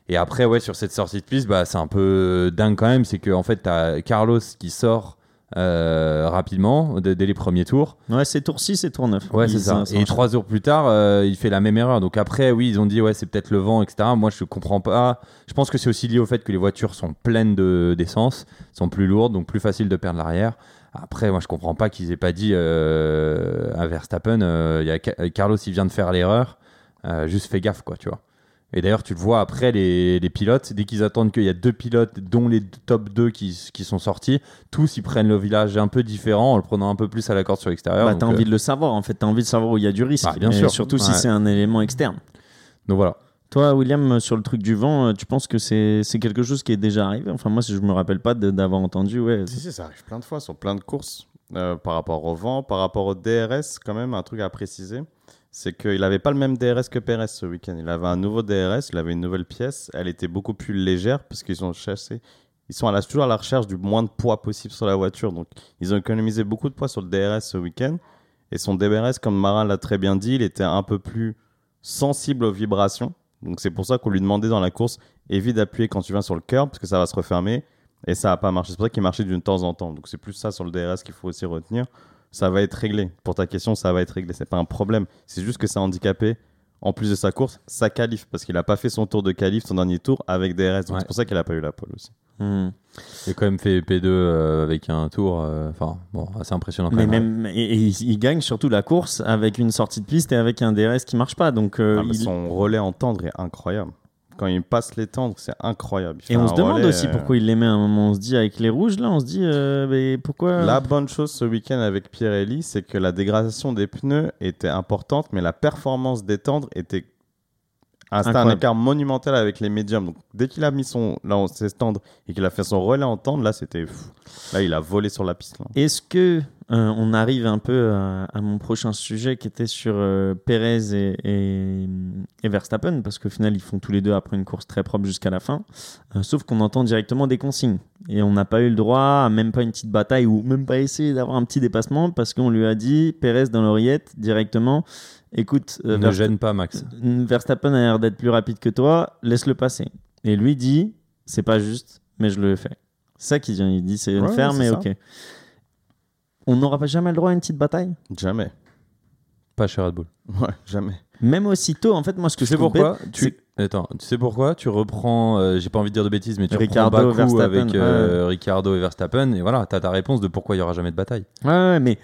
Et après, ouais, sur cette sortie de piste, bah, c'est un peu dingue quand même. C'est qu'en en fait, tu as Carlos qui sort euh, rapidement dès dès les premiers tours. Ouais, c'est tour 6 et tour 9. Ouais, c'est ça. Et trois jours plus tard, euh, il fait la même erreur. Donc après, oui, ils ont dit, ouais, c'est peut-être le vent, etc. Moi, je comprends pas. Je pense que c'est aussi lié au fait que les voitures sont pleines de- d'essence, sont plus lourdes, donc plus facile de perdre l'arrière. Après, moi, je comprends pas qu'ils aient pas dit euh, à Verstappen, y a Ca- Carlos, il vient de faire l'erreur, juste fais gaffe, quoi, tu vois. Et d'ailleurs, tu le vois après, les, les pilotes, dès qu'ils attendent qu'il y a deux pilotes, dont les top 2 qui, qui sont sortis, tous ils prennent le village un peu différent en le prenant un peu plus à la corde sur l'extérieur. Bah, t'as euh, envie de le savoir en fait, t'as envie de savoir où il y a du risque. Bah, bien Et sûr. Surtout si c'est un élément externe. donc voilà. Toi, William, sur le truc du vent, euh, tu penses que c'est c'est quelque chose qui est déjà arrivé? Enfin, moi, si je me rappelle pas de- d'avoir entendu, ouais. Si, si, ça arrive plein de fois sur plein de courses euh, par rapport au vent, par rapport au DRS, quand même, un truc à préciser. C'est qu'il n'avait pas le même DRS que Perez ce week-end. Il avait un nouveau DRS, il avait une nouvelle pièce. Elle était beaucoup plus légère parce qu'ils ont chassé. Ils sont à la- toujours à la recherche du moins de poids possible sur la voiture. Donc, ils ont économisé beaucoup de poids sur le DRS ce week-end. Et son DRS, comme Marin l'a très bien dit, il était un peu plus sensible aux vibrations. Donc, c'est pour ça qu'on lui demandait dans la course évite d'appuyer quand tu viens sur le curb parce que ça va se refermer. Et ça n'a pas marché. C'est pour ça qu'il marchait d'une temps en temps. Donc c'est plus ça sur le DRS qu'il faut aussi retenir. Ça va être réglé. Pour ta question, ça va être réglé. C'est pas un problème. C'est juste que ça a handicapé, en plus de sa course, sa qualif. Parce qu'il n'a pas fait son tour de qualif, son dernier tour, avec DRS. Donc Ouais. c'est pour ça qu'il n'a pas eu la pole aussi. Hmm. Il a quand même fait P2 euh, avec un tour, euh, enfin, bon, assez impressionnant quand Mais même. même, et, et il, gagne surtout la course avec une sortie de piste et avec un DRS qui marche pas. Donc, euh, Ah, il- Son relais en tendre est incroyable. Quand il passe les tendres, c'est incroyable. Il Et on se demande relais, aussi euh, pourquoi il les met à un moment. On se dit avec les rouges, là, on se dit euh, mais pourquoi La bonne chose ce week-end avec Pirelli, c'est que la dégradation des pneus était importante, mais la performance des tendres était. Ah, C'était un écart monumental avec les médiums. Donc, dès qu'il a mis son là, on- ses tendres et qu'il a fait son relais en tendre, là, c'était. Là, il a volé sur la piste. Est-ce que euh, on arrive un peu à, à mon prochain sujet qui était sur euh, Perez et, et, et Verstappen parce qu'au final ils font tous les deux après une course très propre jusqu'à la fin, Euh, sauf qu'on entend directement des consignes et on n'a pas eu le droit à même pas une petite bataille ou même pas essayer d'avoir un petit dépassement parce qu'on lui a dit Perez dans l'oreillette directement, écoute euh, ne gêne pas, Max. Verstappen a l'air d'être plus rapide que toi, laisse-le passer. Et lui dit, c'est pas juste, mais je le fais. C'est ça qu'il dit, il dit, c'est le Ouais, faire, mais ok. On n'aura pas jamais le droit à une petite bataille Jamais. Pas chez Red Bull. Ouais, jamais. Même aussitôt, en fait, moi, ce que Tu je sais pourquoi bête, tu... Attends, tu sais pourquoi Tu reprends, euh, j'ai pas envie de dire de bêtises, mais tu Ricardo, reprends Baku Verstappen, avec euh, Ricardo et Verstappen, et voilà, t'as ta réponse de pourquoi il y aura jamais de bataille. Ouais, ouais, mais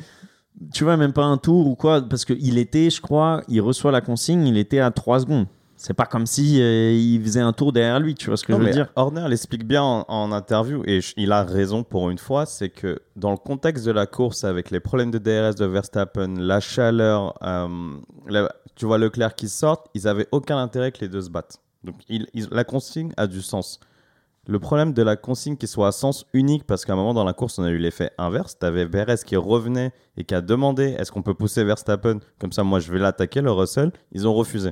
tu vois, même pas un tour ou quoi, parce qu'il était, je crois, il reçoit la consigne, il était à 3 secondes. C'est pas comme si euh, il faisait un tour derrière lui, tu vois ce que Non, je veux dire? Horner l'explique bien en, en interview et je- il a raison pour une fois, c'est que dans le contexte de la course avec les problèmes de DRS de Verstappen, la chaleur, euh, la- tu vois Leclerc qui sort, ils avaient aucun intérêt que les deux se battent. Donc il- il- la consigne a du sens. Le problème de la consigne qui soit à sens unique, parce qu'à un moment dans la course, on a eu l'effet inverse. Tu avais qui revenait et qui a demandé est-ce qu'on peut pousser Verstappen? Comme ça, moi, je vais l'attaquer, le Russell. Ils ont refusé.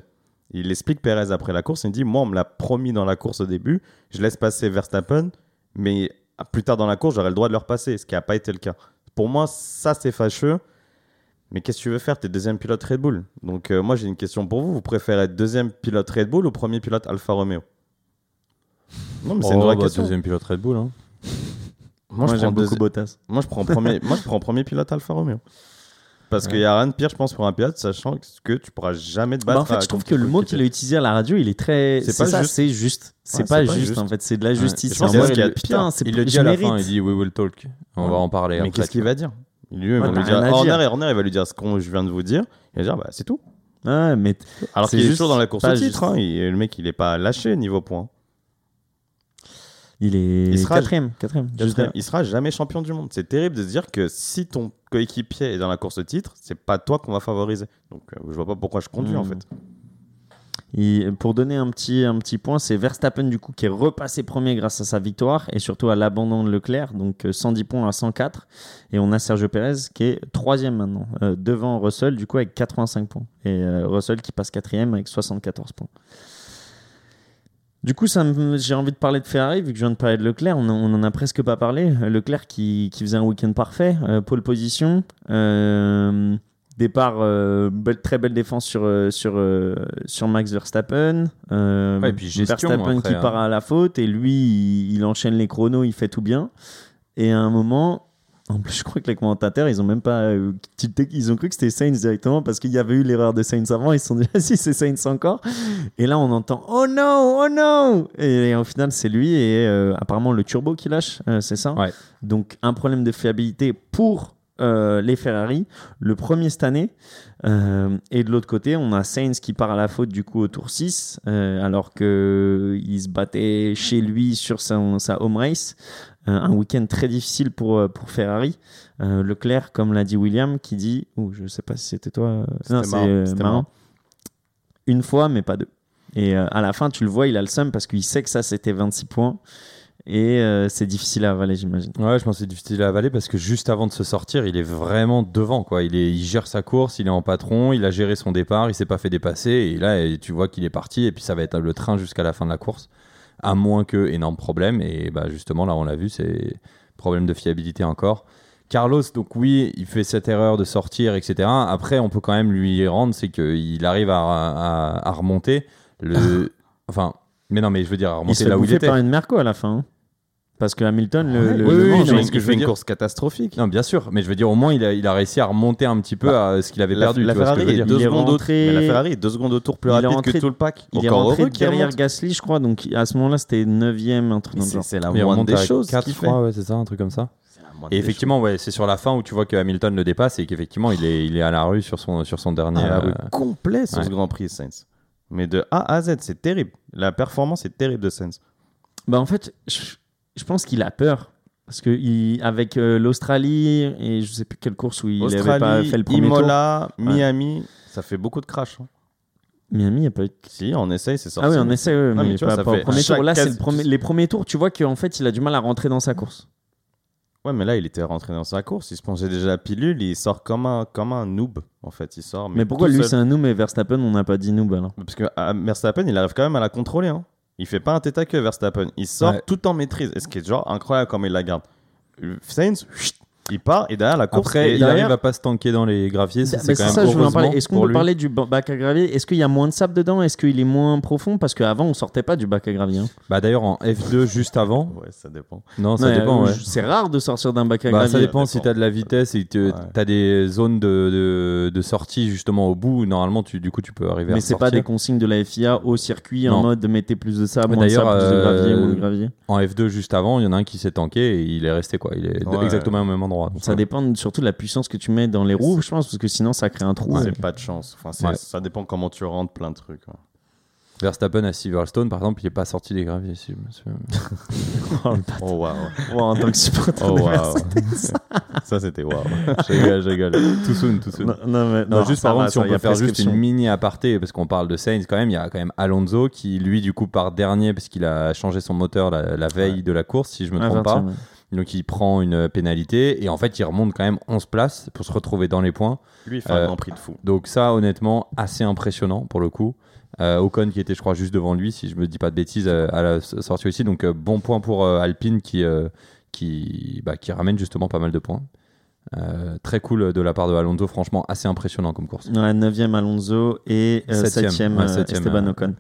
Il explique Perez après la course. Il dit Moi, on me l'a promis dans la course au début. Je laisse passer Verstappen, mais plus tard dans la course, j'aurai le droit de leur passer, ce qui n'a pas été le cas. Pour moi, ça, c'est fâcheux. Mais qu'est-ce que tu veux faire? Tu es deuxième pilote Red Bull. Donc, euh, moi, j'ai une question pour vous. Vous préférez être deuxième pilote Red Bull ou premier pilote Alfa Romeo? Non, mais c'est une Oh, vraie bah, question. deuxième pilote Red Bull. Hein. Moi, je prends j'aime beaucoup deuxi- Bottas. Moi, je prends premier, moi, je prends premier pilote Alfa Romeo. Parce qu'il y a rien de pire, je pense, pour un pilote, sachant que tu pourras jamais te Bah, battre. en fait, je trouve que le mot qu'il a utilisé à la radio, il est très. C'est pas ça, juste. c'est juste. C'est Ouais, pas, juste, juste. en fait, c'est de la justice. je pense C'est de putain, c'est Il le dit à la fin, il dit We will talk. On va en parler. Mais qu'est-ce qu'il va dire? Lui, Ouais, t'as lui dire Horner et Horner, il va lui dire ce que je viens de vous dire. Il va dire bah c'est tout. Ouais, mais Alors C'est qu'il est toujours dans la course au titre. hein. Le mec, il est pas lâché niveau points. Il est Il sera- quatrième. Quatrième. Quatrième. Il sera jamais champion du monde. C'est terrible de se dire que si ton coéquipier est dans la course au titre, c'est pas toi qu'on va favoriser. Donc euh, je vois pas pourquoi je conduis en fait. Il- pour donner un petit, un petit point, c'est Verstappen du coup qui est repassé premier grâce à sa victoire et surtout à l'abandon de Leclerc, donc euh, 110 points à 104. Et on a Sergio Perez qui est troisième maintenant, euh, devant Russell du coup avec 85 points. Et euh, Russell qui passe quatrième avec 74 points. Du coup, ça me- j'ai envie de parler de Ferrari, vu que je viens de parler de Leclerc, on, en- on en a presque pas parlé. Leclerc qui, qui faisait un week-end parfait, euh, pole position, euh, départ, euh, belle- très belle défense sur, sur, sur Max Verstappen. Ouais, et puis gestion, Verstappen après, qui hein. part à la faute, et lui, il, il enchaîne les chronos, il fait tout bien. Et à un moment, en plus, je crois que les commentateurs, ils ont même pas euh, tilté- ils ont cru que c'était Sainz directement parce qu'il y avait eu l'erreur de Sainz avant. Ils se sont dit, ah *laughs* si, c'est Sainz encore. Et là, on entend, oh no, oh no. Et, au final, c'est lui et euh, apparemment le turbo qui lâche, euh, c'est ça? Ouais. Donc, un problème de fiabilité pour euh, les Ferrari, le premier cette année. Euh, et de l'autre côté, on a Sainz qui part à la faute du coup au tour 6, euh, alors qu'il se battait chez lui sur son- sa home race. Euh, un week-end très difficile pour, euh, pour Ferrari. Euh, Leclerc, comme l'a dit William, qui dit, ou je sais pas si c'était toi, non, c'est marrant. Une fois, mais pas deux. Et euh, à la fin, tu le vois, il a le seum parce qu'il sait que ça c'était 26 points. Et euh, c'est difficile à avaler, j'imagine. Ouais, je pense que c'est difficile à avaler parce que juste avant de se sortir, il est vraiment devant. Quoi. Il, est, il gère sa course, il est en patron, il a géré son départ, il s'est pas fait dépasser. Et là, tu vois qu'il est parti et puis ça va être le train jusqu'à la fin de la course. À moins que énorme problème. Et bah, justement, là, on l'a vu, c'est problème de fiabilité encore. Carlos, donc oui, il fait cette erreur de sortir, etc. Après, on peut quand même lui rendre, c'est qu'il arrive à, à- à remonter. Le... *laughs* enfin, mais non, mais je veux dire, à Il remonter se fait là où il était. par une Merco à la fin. Parce que Hamilton le, Ouais, le, oui, le oui, non, mais il je fait une dire- course catastrophique. Non, bien sûr, mais je veux dire, au moins, il a, il a réussi à remonter un petit peu Bah, à ce qu'il avait La, perdu. la tu vois ce que je Ferrari est deux Il est secondes rentré- la Ferrari est deux secondes au tour plus Il est rapide rentré- que tout le pack. Il est Encore rentré heureux qu'il derrière. Gasly, je crois. Donc à ce moment-là, c'était 9ème, un truc Mais dans le C'est la moindre des à choses 4, qu'il je fait. crois, ouais, c'est ça, un truc comme ça. Et effectivement, ouais, c'est sur la fin où tu vois que Hamilton le dépasse et qu'effectivement, il est, il est à la rue sur son, sur son dernier. Ah, la rue euh, complet sur ouais. ce Grand Prix Sainz. Mais de A à Z, c'est terrible. La performance est terrible de Sainz. Bah en fait, je, pense qu'il a peur. Parce que il- avec euh, l'Australie et je sais plus quelle course où il n'avait pas fait le premier tour. Imola, Miami, ça fait beaucoup de crash. hein. Miami, il n'y a pas eu de Si, on essaye, c'est sorti. Ah oui, on essaie, ouais, Non, mais, mais tu vois, pas, ça pas au fait premier chaque tour. Là, c'est case- le premier, les premiers tours, tu vois qu'en fait, il a du mal à rentrer dans sa course. Ouais, mais là, il était rentré dans sa course. Il se mangeait déjà la pilule. Il sort comme un, comme un noob, en fait. Il sort. Mais, pourquoi lui, seul. c'est un noob et Verstappen, on n'a pas dit noob alors? Parce que à Verstappen, il arrive quand même à la contrôler. Hein. Il fait pas un tête à queue, Verstappen. Il sort Ouais. tout en maîtrise. Et ce qui est genre incroyable comme il la garde. Sainz, chut, il part et derrière la course. Après, et il derrière- arrive à pas se tanker dans les graviers. ça, Bah, C'est c'est quand même ça, je voulais en parler. Est-ce qu'on peut lui. parler du ba- bac à gravier? Est-ce qu'il y a moins de sable dedans? Est-ce qu'il est moins profond? Parce qu'avant, on sortait pas du bac à gravier. hein. Bah, D'ailleurs, en F2, juste avant. Ouais, ça dépend. Non, ça Ouais, dépend, euh, ouais. C'est rare de sortir d'un bac à Bah, gravier. ça dépend si tu as de la vitesse et tu as des zones de, de, de sortie justement au bout. Normalement, tu, du coup, tu peux arriver Mais à c'est pas des consignes de la FIA au circuit en mode mettez plus de sable, d'ailleurs, plus de gravier, euh, moins de gravier. En F2, juste avant, il y en a un qui s'est tanké et il est resté quoi. Il est exactement au même endroit. Donc, Ça ouais. dépend surtout de la puissance que tu mets dans les roues, je pense, parce que sinon ça crée un trou. C'est pas de chance. Enfin. Ça dépend comment tu rentres plein de trucs. ouais. Verstappen à Silverstone, par exemple, il est pas sorti des graviers. si. *laughs* Oh waouh. Ouais, en tant que supporter Oh *laughs* ça, c'était waouh. *laughs* je rigole, je rigole. Tout soon, tout soon. Non, non, mais- Non, non, juste par va, contre, si on peut a faire juste une mini aparté, parce qu'on parle de Sainz quand même, il y a quand même Alonso qui, lui, du coup, part dernier parce qu'il a changé son moteur la, la veille Ouais. de la course, si je me Ah, trompe pas. 20e, ouais. Donc il prend une pénalité et en fait il remonte quand même 11 places pour se retrouver dans les points. Lui, il fait Euh, un grand prix de fou. Donc ça honnêtement assez impressionnant pour le coup. Euh, Ocon qui était je crois juste devant lui si je me dis pas de bêtises euh, à la sortie aussi. Donc euh, bon point pour euh, Alpine qui, euh, qui, bah, qui ramène justement pas mal de points. Euh, très cool de la part de Alonso, franchement assez impressionnant comme course. Ouais, 9e Alonso et euh, Septième, 7e ouais, euh, septième, Esteban euh, Ocon.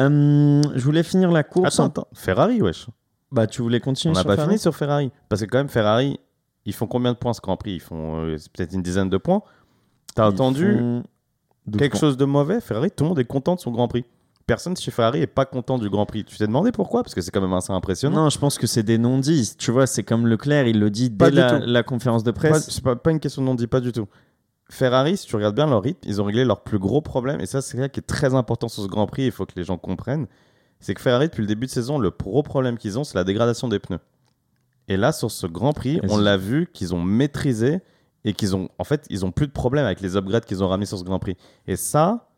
Euh, je voulais finir la course. Attends, en- attends. Ferrari, wesh. Bah, tu voulais On continuer n'a sur pas Ferrari fini sur Ferrari. Parce que quand même, Ferrari, ils font combien de points ce Grand Prix? Ils font euh, peut-être une dizaine de points. T'as entendu font 12 quelque points. chose de mauvais Ferrari, tout le monde est content de son Grand Prix. Personne chez Ferrari est pas content du Grand Prix. Tu t'es demandé pourquoi? Parce que c'est quand même assez impressionnant. Non, je pense que c'est des non-dits. Tu vois, c'est comme Leclerc, il le dit Pas dès du la, tout. la conférence de Pas- presse. C'est pas, pas une question de non dit, pas du tout. Ferrari, si tu regardes bien leur rythme, ils ont réglé leur plus gros problème. Et ça, c'est ça qui est très important sur ce Grand Prix. Il faut que les gens comprennent. C'est que Ferrari, depuis le début de saison, le gros problème qu'ils ont, c'est la dégradation des pneus. Et là, sur ce Grand Prix, on l'a vu qu'ils ont maîtrisé et qu'ils ont, en fait, ils ont plus de problème avec les upgrades qu'ils ont ramenés sur ce Grand Prix. Et ça,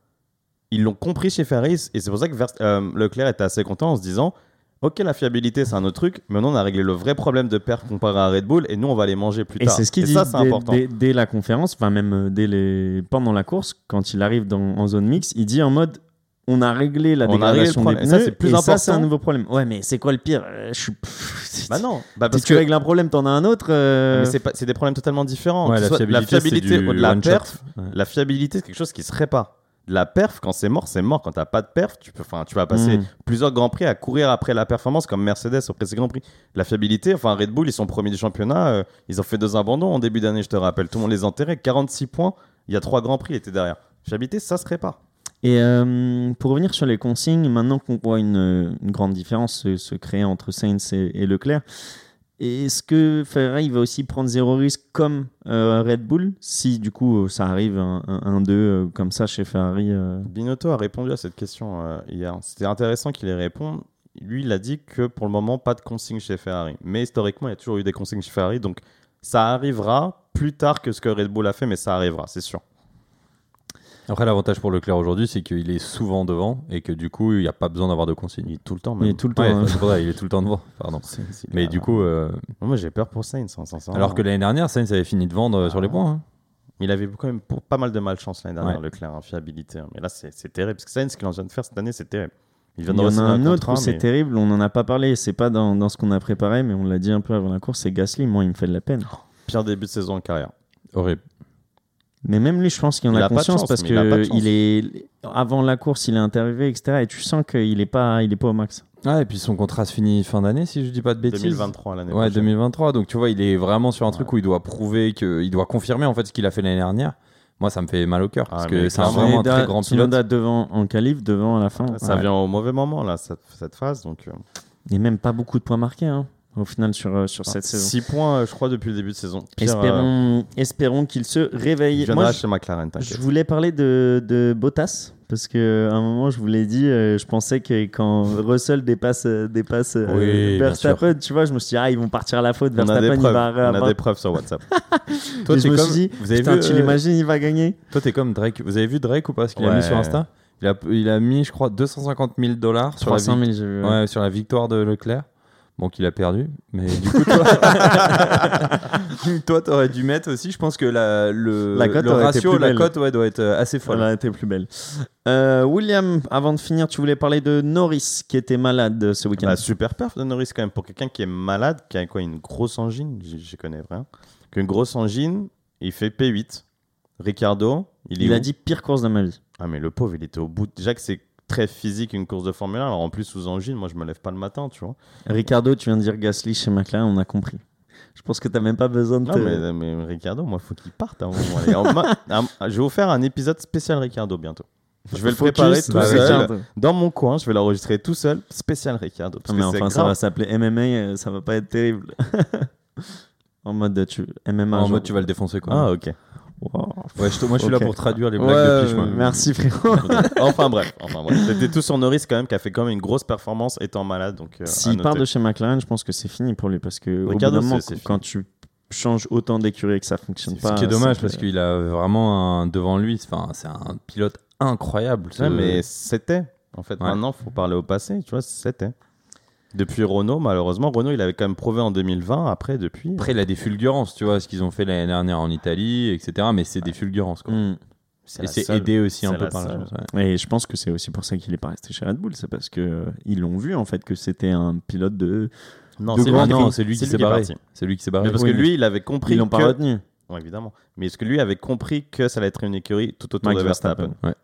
ils l'ont compris chez Ferrari. Et c'est pour ça que euh, Leclerc était assez content en se disant. Ok, la fiabilité, c'est un autre truc. Maintenant, on a réglé le vrai problème de perf comparé à Red Bull et nous, on va les manger plus Et tard. c'est ce qu'il dit ça, c'est dès, important. dès- dès la conférence, enfin même euh, dès les... pendant la course, quand il arrive dans, en zone mix, il dit en mode on a réglé la On a réglé le dégradation des. Et pneus ça, c'est plus et ça c'est un important. nouveau problème. Ouais, mais c'est quoi le pire? Euh, Je suis. Bah non, bah si parce tu que règles un problème, t'en as un autre. euh, mais c'est des problèmes totalement différents. Ouais, la soit- fiabilité, c'est du ou de la perf, Ouais. la fiabilité c'est quelque chose qui se répare. La perf, quand c'est mort, c'est mort. Quand t'as pas de perf, tu peux, enfin, tu vas passer Mm. plusieurs grands prix à courir après la performance, comme Mercedes au précédent prix. La fiabilité, enfin Red Bull, ils sont premiers du championnat. euh, ils ont fait deux abandons en début d'année, je te rappelle. Tout le monde les enterrait. 46 points. Il y a trois grands prix, ils étaient derrière. Fiabilité, ça se répare. Et euh, pour revenir sur les consignes, maintenant qu'on voit une, grande différence se, créer entre Sainz et, Leclerc, est-ce que Ferrari va aussi prendre zéro risque comme euh, Red Bull si du coup euh, ça arrive un 1-2 comme ça chez Ferrari euh, Binotto a répondu à cette question euh, hier. C'était intéressant qu'il y réponde. Lui, il a dit que pour le moment, pas de consigne chez Ferrari. Mais historiquement, il y a toujours eu des consignes chez Ferrari. Donc, ça arrivera plus tard que ce que Red Bull a fait, mais ça arrivera, c'est sûr. Après, l'avantage pour Leclerc aujourd'hui, c'est qu'il est souvent devant et que du coup, il n'y a pas besoin d'avoir de consignes. Il est tout le temps, Il même. est tout le temps. Ouais, hein. il est tout le temps devant. Pardon. *laughs* C'est- c'est- Mais du coup, euh, Moi, j'ai peur pour Sainz, hein, alors que l'année dernière, Sainz avait fini de vendre euh, sur les points. hein. Il avait quand même pour- pas mal de malchance l'année dernière, Ouais. Leclerc, en fiabilité. hein. Mais là, c'est c'est terrible. Parce que Sainz, ce qu'il vient de faire cette année, c'est terrible. Il vient Il de y en a un autre contrat, où c'est terrible, on n'en a pas parlé, c'est pas dans, dans ce qu'on a préparé, mais on l'a dit un peu avant la course, c'est Gasly, moi il me fait de la peine. Pire début de saison en carrière. Horrible. Mais même lui, je pense qu'il en Il a, a pas de conscience chance, parce mais il est avant la course, il est interviewé, etc. Et tu sens qu'il est pas, il est pas au max. Ah, et puis son contrat se finit fin d'année, si je dis pas de bêtises. 2023 l'année Ouais, prochaine. 2023. Donc tu vois, il est vraiment sur un truc où il doit prouver que, il doit confirmer en fait ce qu'il a fait l'année dernière. Moi, ça me fait mal au cœur parce Ah, que c'est vraiment un très grand pilote. Devant en qualif, devant à la fin. Ça Ouais. vient au mauvais moment, là, cette, cette phase. Donc, euh, Et même pas beaucoup de points marqués hein, au final sur, euh, sur cette saison. 6 points, euh, je crois, depuis le début de saison. Euh, Espérons, espérons qu'il se réveille. viendra Moi, je- chez McLaren, Je t'inquiète. voulais parler de, de Bottas parce que à un moment je vous l'ai dit, euh, je pensais que quand Russell dépasse euh, dépasse euh, Oui, Verstappen, tu vois, je me suis dit ah ils vont partir à la faute, On a des Verstappen il va on a des preuves sur WhatsApp. *laughs* Toi, je me comme- suis dit vous avez putain vu, tu euh, l'imagines il va gagner. Toi, t'es comme Drake. Vous avez vu Drake ou pas Ce qu'il a mis sur Insta? Il a, il a mis, je crois, 250 000 dollars sur, la 300 vic- 000 j'ai vu. ouais, sur la victoire de Leclerc. Bon, qu'il a perdu. Mais du coup, toi, *laughs* toi, t'aurais dû mettre aussi. Je pense que la, le, La cote le aurait ratio, la cote ouais, doit être euh, assez folle. Elle a été plus belle. Euh, William, avant de finir, tu voulais parler de Norris qui était malade ce week-end. Bah, super perf de Norris quand même. Pour quelqu'un qui est malade, qui a quoi, une grosse angine, je, je connais rien. Qu'une grosse angine, il fait P8. Ricardo, il, est il a dit pire course de ma vie. Ah, mais le pauvre, il était au bout. Déjà que c'est très physique une course de Formule 1. Alors en plus, sous angine, moi, je me lève pas le matin, tu vois. Ricardo, tu viens de dire Gasly chez McLaren, on a compris. Je pense que t'as même pas besoin de Non, te- mais, mais Ricardo, moi, faut qu'il parte à *laughs* un moment. m'a- je vais vous faire un épisode spécial Ricardo bientôt. Je vais le Focus préparer tout seul. Ricardo. Dans mon coin, je vais l'enregistrer tout seul, spécial Ricardo. Parce Non, mais que enfin, ça va s'appeler MMA, euh, ça va pas être terrible. *laughs* en mode euh, tu, MMA. en genre- mode, tu vas le défoncer quoi. Ah, ok. Wow. Ouais, je moi, je suis là pour traduire les blagues Ouais, de Piche. moi. ouais, Merci frérot. *laughs* enfin bref, enfin bref. C'était tout sur Norris quand même qui a fait quand même une grosse performance étant malade. Donc, euh, S'il part de chez McLaren, je pense que c'est fini pour lui parce que au bout d'un moment, quand tu changes autant d'écurie et que ça fonctionne Ce pas. qui est dommage parce qu'il a vraiment un, devant lui, enfin, c'est un pilote incroyable. ce- Ouais, mais c'était. En fait, Ouais. maintenant, faut parler au passé. Tu vois, c'était. Depuis Renault, malheureusement, Renault, il avait quand même prouvé en 2020. Après, depuis. Après, il a des fulgurances, tu vois, ce qu'ils ont fait l'année dernière en Italie, etc. Mais c'est des fulgurances, quoi. Hmm. Et c'est aidé aussi un peu la par la ouais. Et je pense que c'est aussi pour ça qu'il est pas resté chez Red Bull, c'est parce que euh, ils l'ont vu en fait que c'était un pilote de. Non, c'est lui, qui s'est est barré. C'est lui qui s'est barré. Mais parce Oui, que lui, il avait compris Ils l'ont pas que. retenu. Ouais, évidemment. Mais est-ce que lui avait compris que ça allait être une écurie tout autour Max de Verstappen, Verstappen.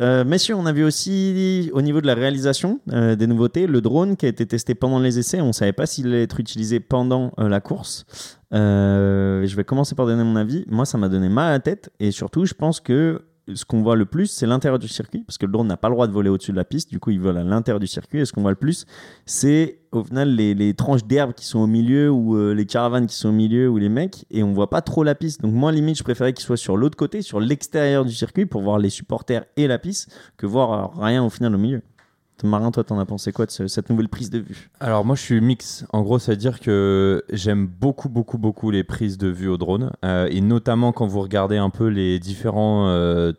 Euh, messieurs, on a vu aussi au niveau de la réalisation euh, des nouveautés, le drone qui a été testé pendant les essais. On ne savait pas s'il allait être utilisé pendant euh, la course. Euh, je vais commencer par donner mon avis. Moi, ça m'a donné mal à la tête et surtout, je pense que ce qu'on voit le plus, c'est l'intérieur du circuit, parce que le drone n'a pas le droit de voler au-dessus de la piste, du coup il vole à l'intérieur du circuit, et ce qu'on voit le plus, c'est au final les, tranches d'herbe qui sont au milieu, ou euh, les caravanes qui sont au milieu, ou les mecs, et on voit pas trop la piste. Donc moi limite, je préférais qu'il soit sur l'autre côté, sur l'extérieur du circuit, pour voir les supporters et la piste, que voir euh, rien au final au milieu. Marin, toi, t'en as pensé quoi de ce- cette nouvelle prise de vue? Alors moi je suis mix. En gros, ça veut dire que j'aime beaucoup beaucoup beaucoup les prises de vue au drone Euh, et notamment quand vous regardez un peu les différents euh,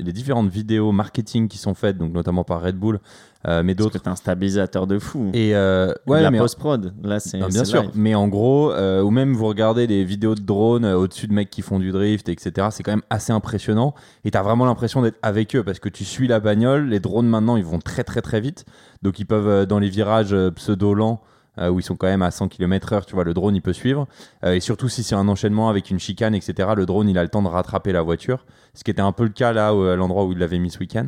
les différentes vidéos marketing qui sont faites, donc notamment par Red Bull, euh, mais d'autres. t'es un stabilisateur de fou. Et euh, ouais, la mais post-prod, là c'est c'est bien sûr, live. mais en gros, euh, ou même vous regardez des vidéos de drones au-dessus de mecs qui font du drift, etc. C'est quand même assez impressionnant. Et t'as vraiment l'impression d'être avec eux parce que tu suis la bagnole. Les drones maintenant, ils vont très très très vite. Donc ils peuvent, dans les virages pseudo-lents, où ils sont quand même à 100 km/h, tu vois, le drone il peut suivre. Euh, et surtout si c'est un enchaînement avec une chicane, etc., le drone il a le temps de rattraper la voiture. Ce qui était un peu le cas là, où- à l'endroit où il l'avait mis ce week-end.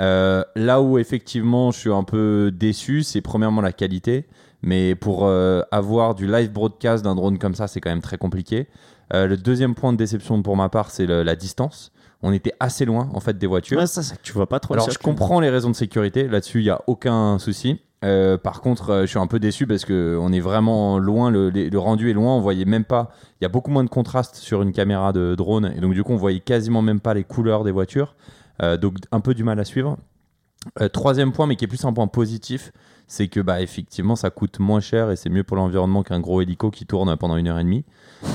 Euh, là où effectivement je suis un peu déçu, c'est premièrement la qualité. Mais pour euh, avoir du live broadcast d'un drone comme ça, c'est quand même très compliqué. Euh, le deuxième point de déception pour ma part, c'est la distance. On était assez loin en fait des voitures. Ouais, ça, ça, tu vois pas trop Alors je circuit. comprends les raisons de sécurité, là-dessus il n'y a aucun souci. Euh, par contre, euh, je suis un peu déçu parce que on est vraiment loin, le, le rendu est loin, on voyait même pas. Il y a beaucoup moins de contraste sur une caméra de drone et donc du coup on voyait quasiment même pas les couleurs des voitures, donc un peu du mal à suivre. Euh, troisième point, mais qui est plus un point positif, c'est que bah effectivement ça coûte moins cher et c'est mieux pour l'environnement qu'un gros hélico qui tourne pendant une heure et demie.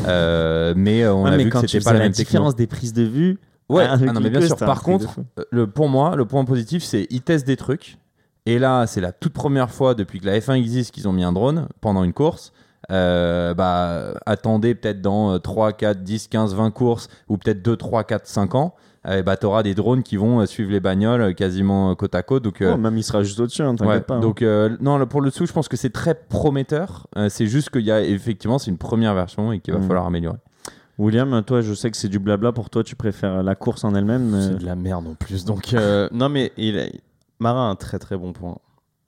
Euh, mais euh, on Ouais, a mais vu quand que c'était pas la la même différence des prises de vue. Ouais, ah non, mais bien sûr. Par contre, euh, le, pour moi, le point positif, c'est ils testent des trucs. Et là, c'est la toute première fois depuis que la F1 existe qu'ils ont mis un drone pendant une course. Euh, bah, attendez peut-être dans euh, 3, 4, 10, 15, 20 courses, ou peut-être 2, 3, 4, 5 ans, euh, bah, tu auras des drones qui vont euh, suivre les bagnoles euh, quasiment euh, côte à côte. Donc, euh, Oh, même il sera juste au-dessus, hein, t'inquiète ouais, pas. hein. donc euh, non, pour le dessous, je pense que c'est très prometteur. Euh, c'est juste qu'il y a effectivement, c'est une première version et qu'il va Mm. falloir améliorer. William, toi, je sais que c'est du blabla. Pour toi, tu préfères la course en elle-même. mais- C'est de la merde en plus. Donc, euh, *laughs* non, mais il a- Marin a un très très bon point.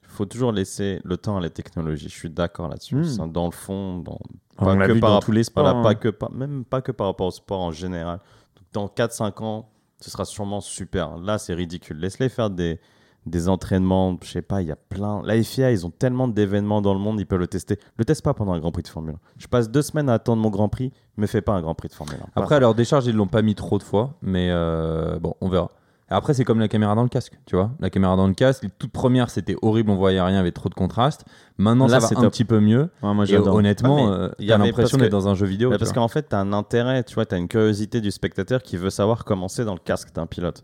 Il faut toujours laisser le temps à la technologie. Je suis d'accord là-dessus. C'est Dans le fond, dans, pas l'a que par dans rapport- tous les sports. voilà, hein. pas que par- même pas que par rapport au sport en général. Donc, dans 4-5 ans, ce sera sûrement super. Là, c'est ridicule. Laisse-les faire des, des entraînements. Je sais pas, il y a plein. La FIA, ils ont tellement d'événements dans le monde, ils peuvent le tester. Le teste pas pendant un Grand Prix de Formule 1. Je passe deux semaines à attendre mon Grand Prix, me fais pas un Grand Prix de Formule 1. Après, à leur décharge, ils l'ont pas mis trop de fois, mais euh, bon, on verra. Après, c'est comme la caméra dans le casque, tu vois. La caméra dans le casque, les toutes premières, c'était horrible, on voyait rien, il y avait trop de contraste. Maintenant, Là, ça c'est va un top. petit peu mieux. Ouais, moi, Et j'adore. honnêtement, y t'as avait- l'impression d'être que- dans un jeu vidéo. Tu parce qu'en fait, tu as un intérêt, tu vois, tu as une curiosité du spectateur qui veut savoir comment c'est dans le casque d'un pilote.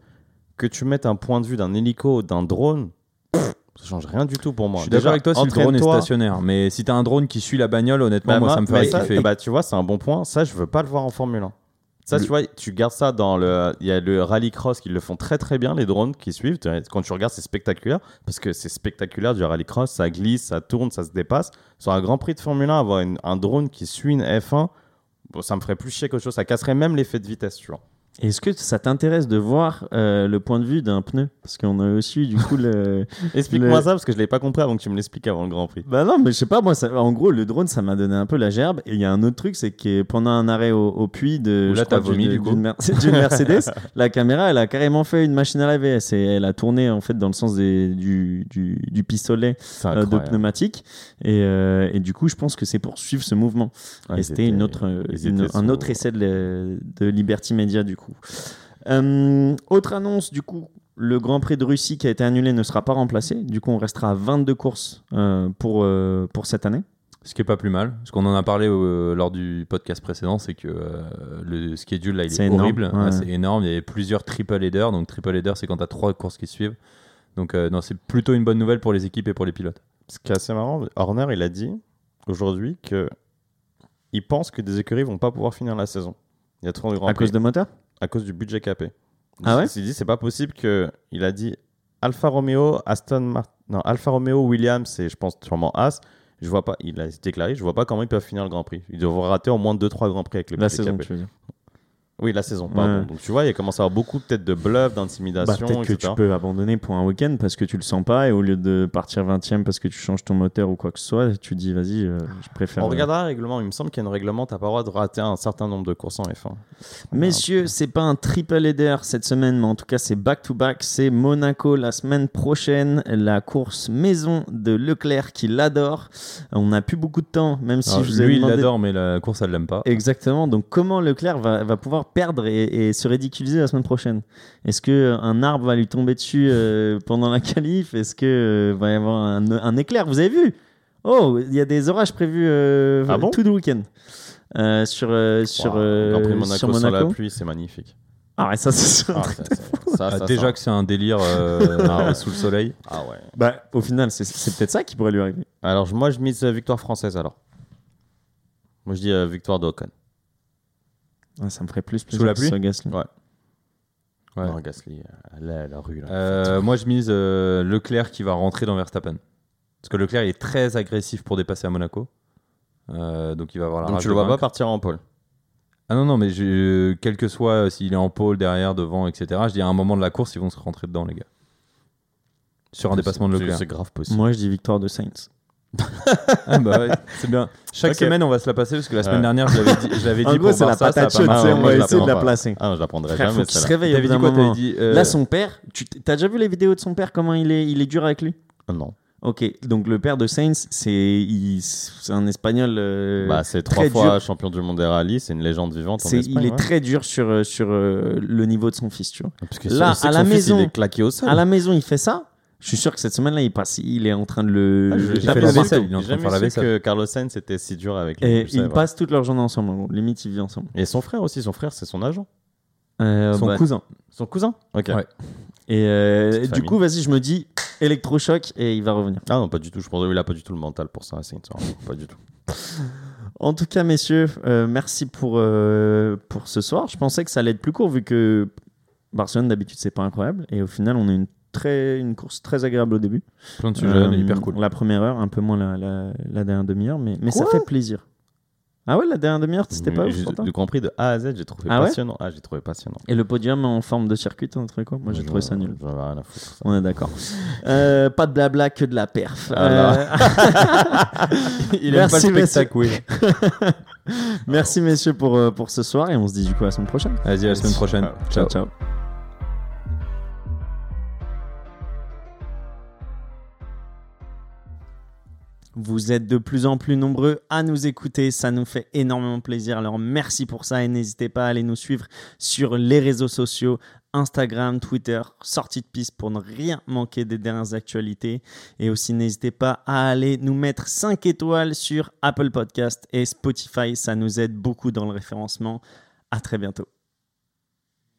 Que tu mettes un point de vue d'un hélico, d'un drone, pff, ça change rien du tout pour moi. Je suis d'accord Déjà, avec toi si le drone est stationnaire, mais si t'as un drone qui suit la bagnole, honnêtement, Bah, moi, ça me ferait kiffer. bah, tu vois, c'est un bon point. Ça, je veux pas le voir en Formule 1. Ça, Le- tu vois, tu gardes ça dans le. Il y a le rallycross qui le font très très bien, les drones qui suivent. Quand tu regardes, c'est spectaculaire parce que c'est spectaculaire du rallycross. Ça glisse, ça tourne, ça se dépasse. Sur un grand prix de Formule 1, avoir une- un drone qui suit une F1, bon, ça me ferait plus chier qu'autre chose. Ça casserait même l'effet de vitesse, tu vois. Est-ce que ça t'intéresse de voir euh, le point de vue d'un pneu? Parce qu'on a aussi, du coup, le. *laughs* Explique-moi Le- ça parce que je l'ai pas compris avant que tu me l'expliques avant le Grand Prix. Bah non, mais je sais pas, moi, ça- en gros, le drone, ça m'a donné un peu la gerbe. Et il y a un autre truc, c'est que pendant un arrêt au, au puits de. Où là, t'as vomi, du coup. *laughs* d'une Mer- *laughs* d'une Mercedes, la caméra, elle a carrément fait une machine à laver. Et elle a tourné, en fait, dans le sens des, du, du, du pistolet euh, de pneumatique. Et, euh, et du coup, je pense que c'est pour suivre ce mouvement. Ouais, et c'était une autre, euh, une- un autre essai de, de Liberty Media, du coup. Euh, autre annonce, du coup, le Grand Prix de Russie qui a été annulé ne sera pas remplacé. Du coup, on restera à 22 courses euh, pour, euh, pour cette année. Ce qui est pas plus mal, parce qu'on en a parlé euh, lors du podcast précédent, c'est que euh, le schedule là il C'est est, énorme, horrible, ouais. Ouais, c'est énorme. Il y avait plusieurs triple headers, donc triple header c'est quand tu as trois courses qui suivent. Donc euh, non, c'est plutôt une bonne nouvelle pour les équipes et pour les pilotes. Ce qui est assez marrant, Horner, il a dit aujourd'hui que il pense que des écuries vont pas pouvoir finir la saison. Il y a trop de grands à prix cause de moteur? À cause du budget capé. Ah ouais? Il dit c'est pas possible que il a dit Alfa Romeo, Aston Martin, non Alfa Romeo, Williams et je pense sûrement As. Je vois pas, il a déclaré, je vois pas comment ils peuvent finir le Grand Prix. Ils devront rater au moins 2-3 Grands Prix avec le La budget saison, capé. tu veux dire. Oui, la saison, pardon. Ouais. Donc tu vois, il commence à y avoir beaucoup peut-être de bluff, Bah, d'intimidation, peut-être que tu peux abandonner pour un week-end parce que tu le sens pas et au lieu de partir 20ème parce que tu changes ton moteur ou quoi que ce soit, tu dis vas-y, euh, je préfère. On euh, regardera le règlement. Il me semble qu'il y a un règlement, t'as pas le droit de rater un certain nombre de courses en F1. Messieurs, c'est pas un triple header cette semaine, mais en tout cas, c'est back-to-back. C'est Monaco la semaine prochaine, la course maison de Leclerc qui l'adore. On n'a plus beaucoup de temps, même si Alors, je vous ai lui, il l'adore, mais la course, elle l'aime pas. Exactement. Donc, comment Leclerc va, va pouvoir perdre et, et se ridiculiser la semaine prochaine Est-ce que un arbre va lui tomber dessus euh, pendant la qualif Est-ce que euh, va y avoir un, un éclair? Vous avez vu? Oh, il y a des orages prévus euh, Ah bon? tout le week-end. Euh, sur euh, sur, Wow, euh, Grand Prix de Monaco, sur la pluie, c'est magnifique. Ah ouais, ça c'est Ah, ça, ça, ça, Ah, ça, déjà ça. que c'est un délire euh, *laughs* sous le soleil. Ah ouais. Bah, au final, c'est- c'est peut-être ça qui pourrait lui arriver. Alors moi, je mise victoire française alors. Moi, je dis euh, victoire d'Ocon. Ah, ça me ferait plus Sous plaisir la pluie soit Gasly. Ouais. Ouais. Non, Gasly, euh, la, la rue là. Euh, moi, je mise euh, Leclerc qui va rentrer dans Verstappen. Parce que Leclerc il est très agressif pour dépasser à Monaco. Euh, donc il va avoir la Donc tu le vois pas partir en pôle. Ah non, non, mais je- quel que soit euh, s'il est en pôle, derrière, devant, etc., je dis à un moment de la course, ils vont se rentrer dedans, les gars. Sur un dépassement de Leclerc. C'est grave possible. Moi, je dis victoire de Sainz. Ah bah ouais, c'est bien. Chaque semaine, on va se la passer parce que la semaine Ouais. dernière, je l'avais dit, je l'avais dit gros, pour c'est la ça patate pas Ah, on moi, va essayer de la placer. Ah non, je la prendrai Frère, jamais. faut se réveille au T'avais bout dit d'un quoi moment. T'avais dit euh, Là, son père, tu t'as déjà vu les vidéos de son père, comment il est, il est dur avec lui? Ah, Non. Ok, donc le père de Sainz, c'est il- c'est un espagnol. euh, Bah, c'est très trois fois dur. champion du monde des rallyes, c'est une légende vivante en c'est- Espagne. il est ouais. très dur sur, euh, sur euh, le niveau de son fils, tu vois. Parce que Là, à la son fils, maison- il est claqué au sol. À la maison, il fait ça. Je suis sûr que cette semaine-là, il passe, il est en train de le. Ah, le j'ai fait taper la vaisselle, il est en train de jamais faire la su vaisselle. que Carlos Sainz était si dur avec lui. Et ils pas. passent toute leur journée ensemble. Limite, ils vivent ensemble. Et son frère aussi, son frère, c'est son agent. Euh, son bah, cousin. Son cousin Ok. Ouais. Et euh, Petite du coup, vas-y, je me dis électrochoc et il va revenir. Ah non, pas du tout. Je pense qu'il a pas du tout le mental pour ça, Sainz. hein. *laughs* Pas du tout. *laughs* En tout cas, messieurs, euh, merci pour, euh, pour ce soir. Je pensais que ça allait être plus court vu que Barcelone, d'habitude, c'est pas incroyable. Et au final, on a une, très, une course très agréable au début. Plein de sujets, Euh, hyper cool. La première heure, un peu moins la, la, la dernière demi-heure, mais, mais ça fait plaisir. Ah ouais, la dernière demi-heure, c'était pas ouf Le Grand Prix de A à Z, j'ai trouvé Ah ouais passionnant. Ah, j'ai trouvé passionnant. Et le podium en forme de circuit, trouvé quoi Moi, j'ai trouvé ça nul. J'en avais rien à foutre. ça. On est d'accord. Euh, pas de blabla, que de la perf. Ah. Euh, *laughs* Il aime pas Merci, le spectacle, oui. *laughs* Merci messieurs pour, euh, pour ce soir et on se dit du coup à la semaine prochaine. Vas-y, à la semaine prochaine. Ciao ciao. Vous êtes de plus en plus nombreux à nous écouter, ça nous fait énormément plaisir. Alors merci pour ça et n'hésitez pas à aller nous suivre sur les réseaux sociaux, Instagram, Twitter, sortie de piste pour ne rien manquer des dernières actualités. Et aussi n'hésitez pas à aller nous mettre 5 étoiles sur Apple Podcast et Spotify, ça nous aide beaucoup dans le référencement. À très bientôt.